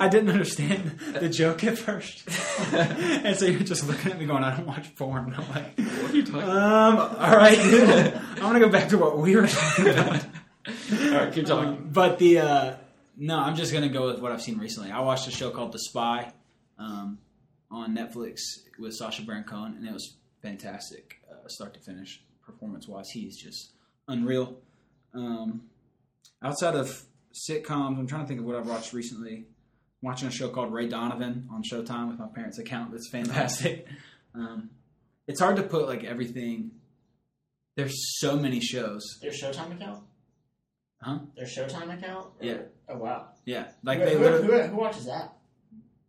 I didn't understand the joke at first. and so you're just looking at me going, I don't watch porn. And I'm like, what are you talking um, all right, I'm going to go back to what we were talking about. All right, keep talking. Um, but the, uh, no, I'm just going to go with what I've seen recently. I watched a show called The Spy um, on Netflix with Sacha Baron Cohen, and it was fantastic, uh, start to finish, performance wise. He's just unreal. Um, outside of sitcoms, I'm trying to think of what I've watched recently. I'm watching a show called Ray Donovan on Showtime with my parents' account. That's fantastic. Um, it's hard to put like everything. There's so many shows. Their Showtime account? Huh? Their Showtime account? Or- Yeah. Oh wow. Yeah, like who, they who, literally. who, who watches that?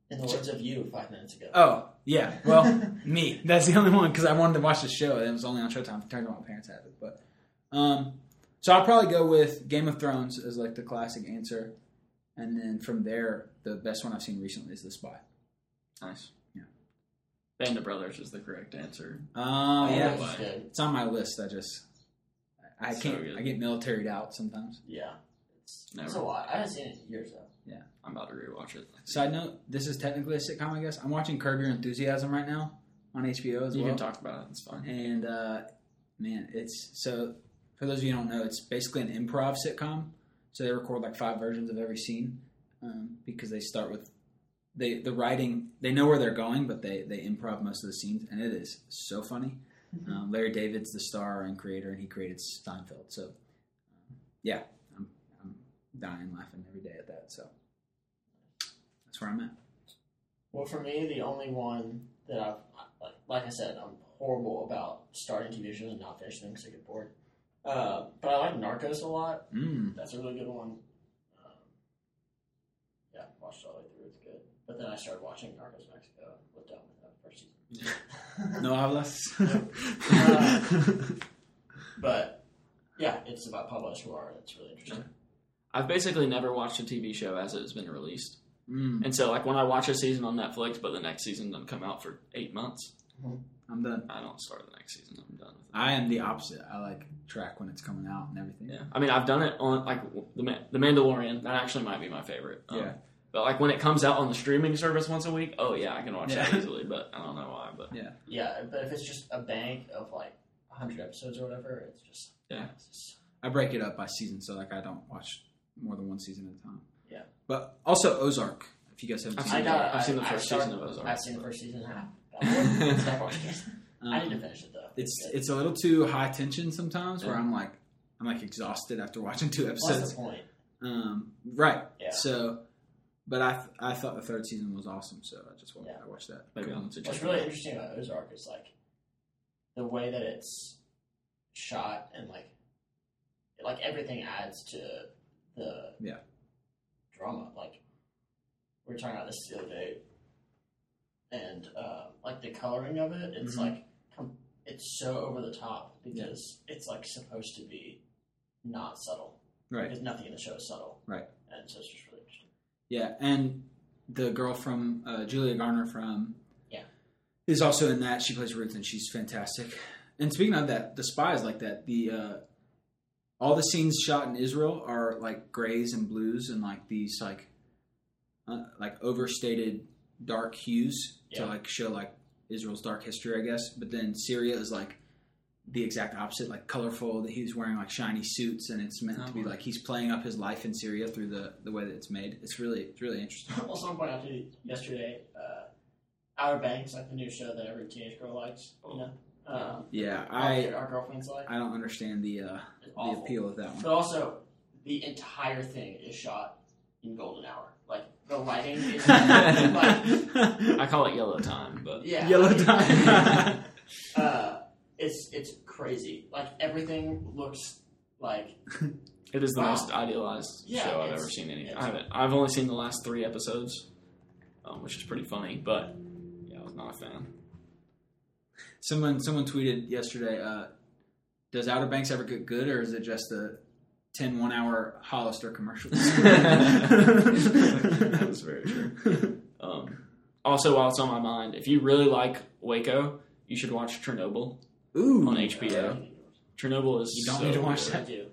In the words of you five minutes ago. Oh yeah, well me. That's the only one because I wanted to watch the show and it was only on Showtime. Turned out my parents had it, but um, so I'll probably go with Game of Thrones as like the classic answer, and then from there, the best one I've seen recently is The Spy. Nice. Yeah. Band of Brothers is the correct answer. Oh yeah, that's it's on my list. I just I So can't. good. I get militaried out sometimes. Yeah. It's, it's a lot. I haven't seen it in years though. Yeah, I'm about to rewatch it. Side note: This is technically a sitcom, I guess. I'm watching Curb Your Enthusiasm right now on HBO as You well. can talk about it. It's fine. And uh, man, it's so. For those of you who don't know, it's basically an improv sitcom. So they record like five versions of every scene um, because they start with they the writing. They know where they're going, but they they improv most of the scenes, and it is so funny. Um, Larry David's the star and creator, and he created Seinfeld. So um, yeah, I'm I'm dying laughing every day at that. So that's where I'm at. Well, for me, the only one that I've, like, like I said, I'm horrible about starting TV shows and not finishing them because I get bored. Uh, but I like Narcos a lot. Mm. That's a really good one. Um, yeah, watched all the way through. It's good. But then I started watching Narcos Mexico. Looked down with that first season. No hablas. But yeah, it's about Pablo Escobar. It's really interesting. I've basically never watched a TV show as it has been released. mm. And so, like, when I watch a season on Netflix, but the next season doesn't come out for eight months, I'm done. I don't start the next season. I'm done with it. I am the opposite. I like track when it's coming out and everything. Yeah. I mean, I've done it on, like, the, Ma- the Mandalorian. That actually might be my favorite. Um, Yeah. But, like, when it comes out on the streaming service once a week, oh, yeah, I can watch that easily, but I don't know why. But Yeah, yeah. but if it's just a bank of like 100 episodes or whatever, it's just Yeah. It's just, I break it up by season, so like I don't watch more than one season at a time. Yeah. But also Ozark. If you guys haven't I've seen I seen it, got. I've seen I- the I first started- season of Ozark. I've seen the first season and a half. I Stop watching. I need to um, finish it though. it's good. it's a little too high tension sometimes, where I'm like I'm like exhausted after watching two Well, that's episodes. the point. Um, right. Yeah. So, but I th- I thought the third season was awesome, so I just watched, Yeah. I watched that. Maybe Cool. I'll to check What's it really out. interesting about Ozark is like the way that it's shot and like like everything adds to the Yeah. drama. Like we were talking about this the other day, and uh, like the coloring of it, it's Mhm. like com- it's so over the top because it's like supposed to be not subtle. Right. Because nothing in the show is subtle. Right. And so it's just really interesting. Yeah, and the girl from uh, Julia Garner from Yeah. is also in that. She plays Ruth, and she's fantastic. And speaking of that, the spies like that. The uh, all the scenes shot in Israel are like grays and blues and like these like uh, like overstated dark hues Yeah. to like show like Israel's dark history, I guess. But then Syria is like the exact opposite, like colorful. That he's wearing like shiny suits, and it's meant to be Oh. like he's playing up his life in Syria through the the way that it's made. It's really it's really interesting. well, someone pointed out to you yesterday, uh, Outer Banks, like the new show that every teenage girl likes. You know, um, Yeah, our, I our girlfriends like. I don't understand the uh, the appeal of that one. But also, the entire thing is shot in golden hour. Like the lighting is like, I call it yellow time, but yeah, Yellow like, time. uh, it's it's crazy. Like everything looks like it is the Wow. most idealized Yeah, show I've ever seen. Any, I haven't. I've only seen the last three episodes, um, which is pretty funny. But yeah, I was not a fan. Someone someone tweeted yesterday. Uh, does Outer Banks ever get good, or is it just the 10 one hour Hollister commercials? that was very true. Um, also, while it's on my mind, if you really like Waco, you should watch Chernobyl Ooh, on HBO. Chernobyl is You don't so need to watch good. that. I do.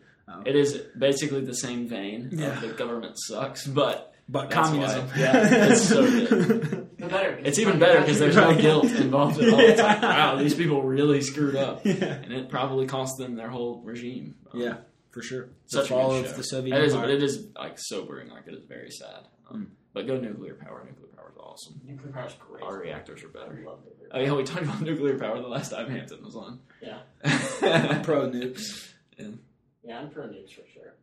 It is basically the same vein. Yeah. Of the government sucks, but but That's communism. why. Yeah, it's so good. The better. it's even better because there's no Right. guilt involved at all. It's like, wow, these people really screwed up, yeah. and it probably cost them their whole regime. Um, yeah, for sure. Such the a fall good of show. the Soviet It is, Empire. it is like sobering. Like it is very sad. Um, But go nuclear power. Nuclear power is awesome. Nuclear power is great. Our reactors are better. love Oh yeah, we talked about nuclear power the last time Hampton was on. Yeah. Pro nukes. Yeah, I'm pro nukes for sure.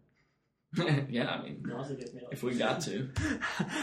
yeah, I mean, It also gives me like if we got to.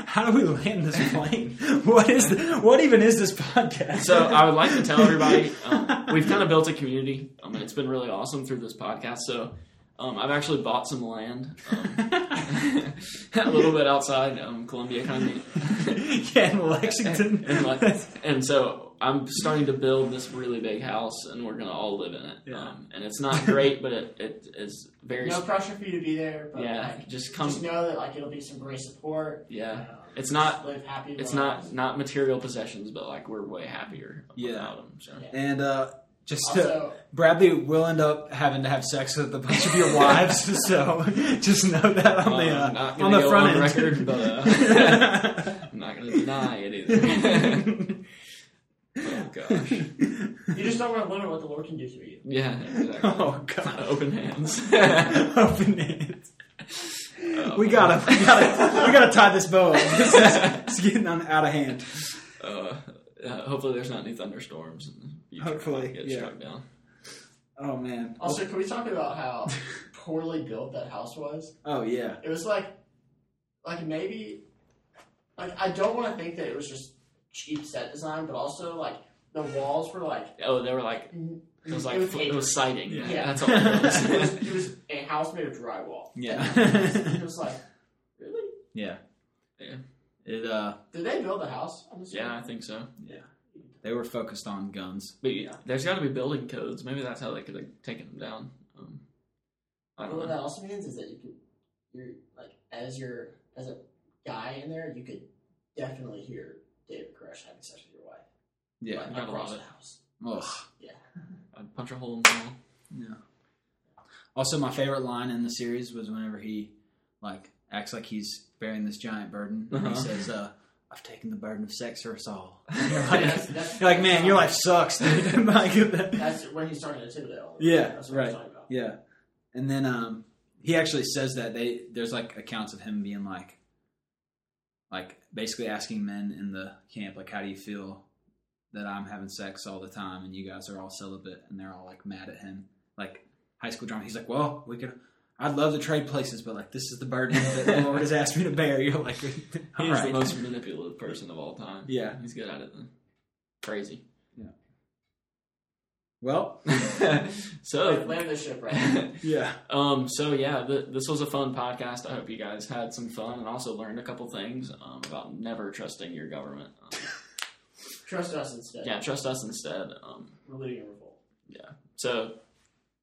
How do we land this plane? what is the, what even is this podcast? So I would like to tell everybody um, we've kind of built a community. Um, and it's been really awesome through this podcast. So um, I've actually bought some land um, a little bit outside um, Columbia, kind of. yeah, in Lexington. and, like, and so I'm starting to build this really big house, and we're gonna all live in it. Yeah. Um, and it's not great, but it, it is very. no pressure for you to be there, but yeah, like, just come. just know that like it'll be some great support. Yeah, um, it's not. live happy. It's lives. not not material possessions, but like we're way happier Yeah. without them. So. Yeah. and uh, just to, Also, Bradley will end up having to have sex with a bunch of your wives, so just know that on the Uh, not on the go front on end. record, but uh, I'm not going to deny it either. oh gosh, you just don't want to limit what the Lord can do through you. yeah, exactly. oh god, Open hands. open hands. Oh, We gotta, we gotta, we gotta tie this bow. up. This is, it's getting on, out of hand. Uh, uh, hopefully, there's not any thunderstorms. And you Hopefully, get yeah. struck down. Oh man. Also, can we talk about how poorly built that house was? Oh yeah. It was like, like maybe, like I don't want to think that it was just cheap set design, but also like the walls were like Oh, they were like it was like it was, paper. sighting. Yeah. Yeah. that's all. It was. it, was, it was a house made of drywall. Yeah. it was like, really? yeah. Yeah. It uh, Did they build a house? on this yeah. I think so. They were focused on guns. But yeah, there's got to be building codes. Maybe that's how they could have taken them down. Um, I don't what know. that also means is that you could, you're like as your as a guy in there, you could definitely hear David Koresh having sex with your wife. Yeah. like, gotta across love the house. Ugh. Yeah. I'd punch a hole in the wall. Yeah. Also, my favorite line in the series was whenever he like acts like he's bearing this giant burden. Uh-huh. He says, uh, "I've taken the burden of sex for us all." You're like, that's- you're like, man, your life sucks, dude. like, That's when he's talking to Thibodeau. Yeah, that's what right. I'm talking about. Yeah, and then um, he actually says that they there's like accounts of him being like, like basically asking men in the camp like, how do you feel that I'm having sex all the time and you guys are all celibate and they're all like mad at him, like high school drama. He's like, well, we could. I'd love to trade places, but like this is the burden that the Lord has asked me to bear. You're like, He's right. the most manipulative person of all time. Yeah. he's good at it. Then. Crazy. Yeah. Well, so, land the ship right. yeah, um, so yeah, th- this was a fun podcast. I hope you guys had some fun and also learned a couple things um, about never trusting your government. Um, Trust us instead. yeah, trust us instead. Um, We're leading a revolt. Yeah. So,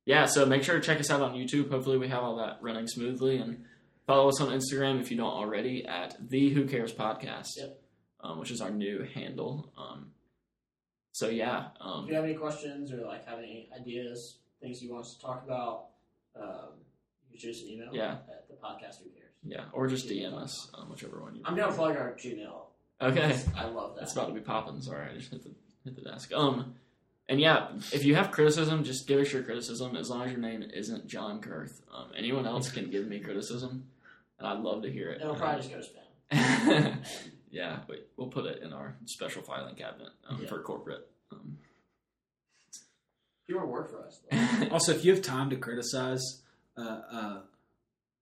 yeah, so make sure to check us out on YouTube. Hopefully, we have all that running smoothly. And follow us on Instagram if you don't already at the Who Cares Podcast, Yep. um, which is our new handle. Um, so, yeah. If Um, you have any questions or like have any ideas, things you want us to talk about, um, you can shoot us an email. Yeah. At the podcast. Who cares? yeah, or just DM us, um, whichever one you I'm gonna plug our Gmail. Okay. I love that. That's about to be popping. Sorry, I just hit the hit the desk. Um, and yeah, if you have criticism, just give us your criticism as long as your name isn't John Kurth. Um, anyone else can give me criticism, and I'd love to hear it. It'll Um, probably just go to spam. yeah, we, we'll put it in our special filing cabinet um, Yeah. for corporate. Um, You want to work for us? Though. Also, if you have time to criticize uh, uh,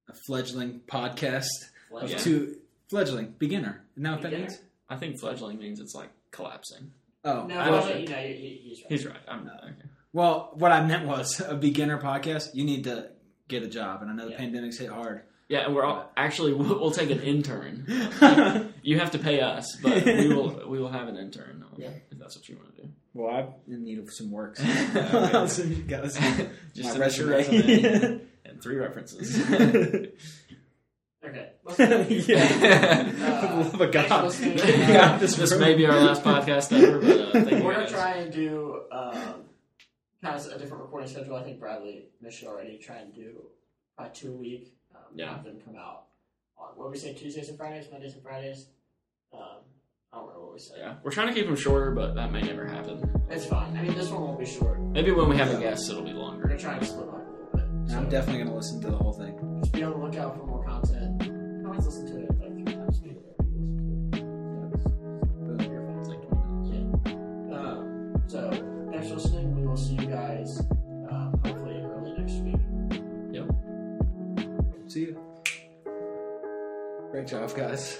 a fledgling podcast of two fledgling beginner, isn't that what that means? I think fledgling means it's like collapsing. Oh, No, I well, don't you know, he- he- he's right. He's right. I'm okay. well, what I meant was a beginner podcast. You need to get a job, and I know the Yeah. pandemic's hit hard. Yeah, and we're all actually we'll, we'll take an intern. You have to pay us, but we will we will have an intern um, Yeah. if that's what you want to do. well, I'm in need of some work. So Okay. I'll send you guys Just my send us resume. resume and three references. Okay. Let's yeah. Uh, Love of God. listening. Get out this this room. may be our last podcast ever, but uh, thank We're gonna try and do um, kind of a different recording schedule. I think Bradley mentioned already. Try and do probably two a week. Um, Yeah. Have them come out on what we say Tuesdays and Fridays, Mondays and Fridays. Um, I don't remember what we said. Yeah, we're trying to keep them shorter, but that may never happen. It's fine. I mean, this one won't be short. Maybe when we have a guest, it'll be longer. We're longer. gonna try and split up a little bit. And I'm definitely going to listen to the whole thing. Just be on the lookout for more content. I always listen to it like three times a week. Your phone's like 20 minutes. Um, so thanks for listening. We will see you guys um, hopefully early next week. Yep. See you. Great job, guys.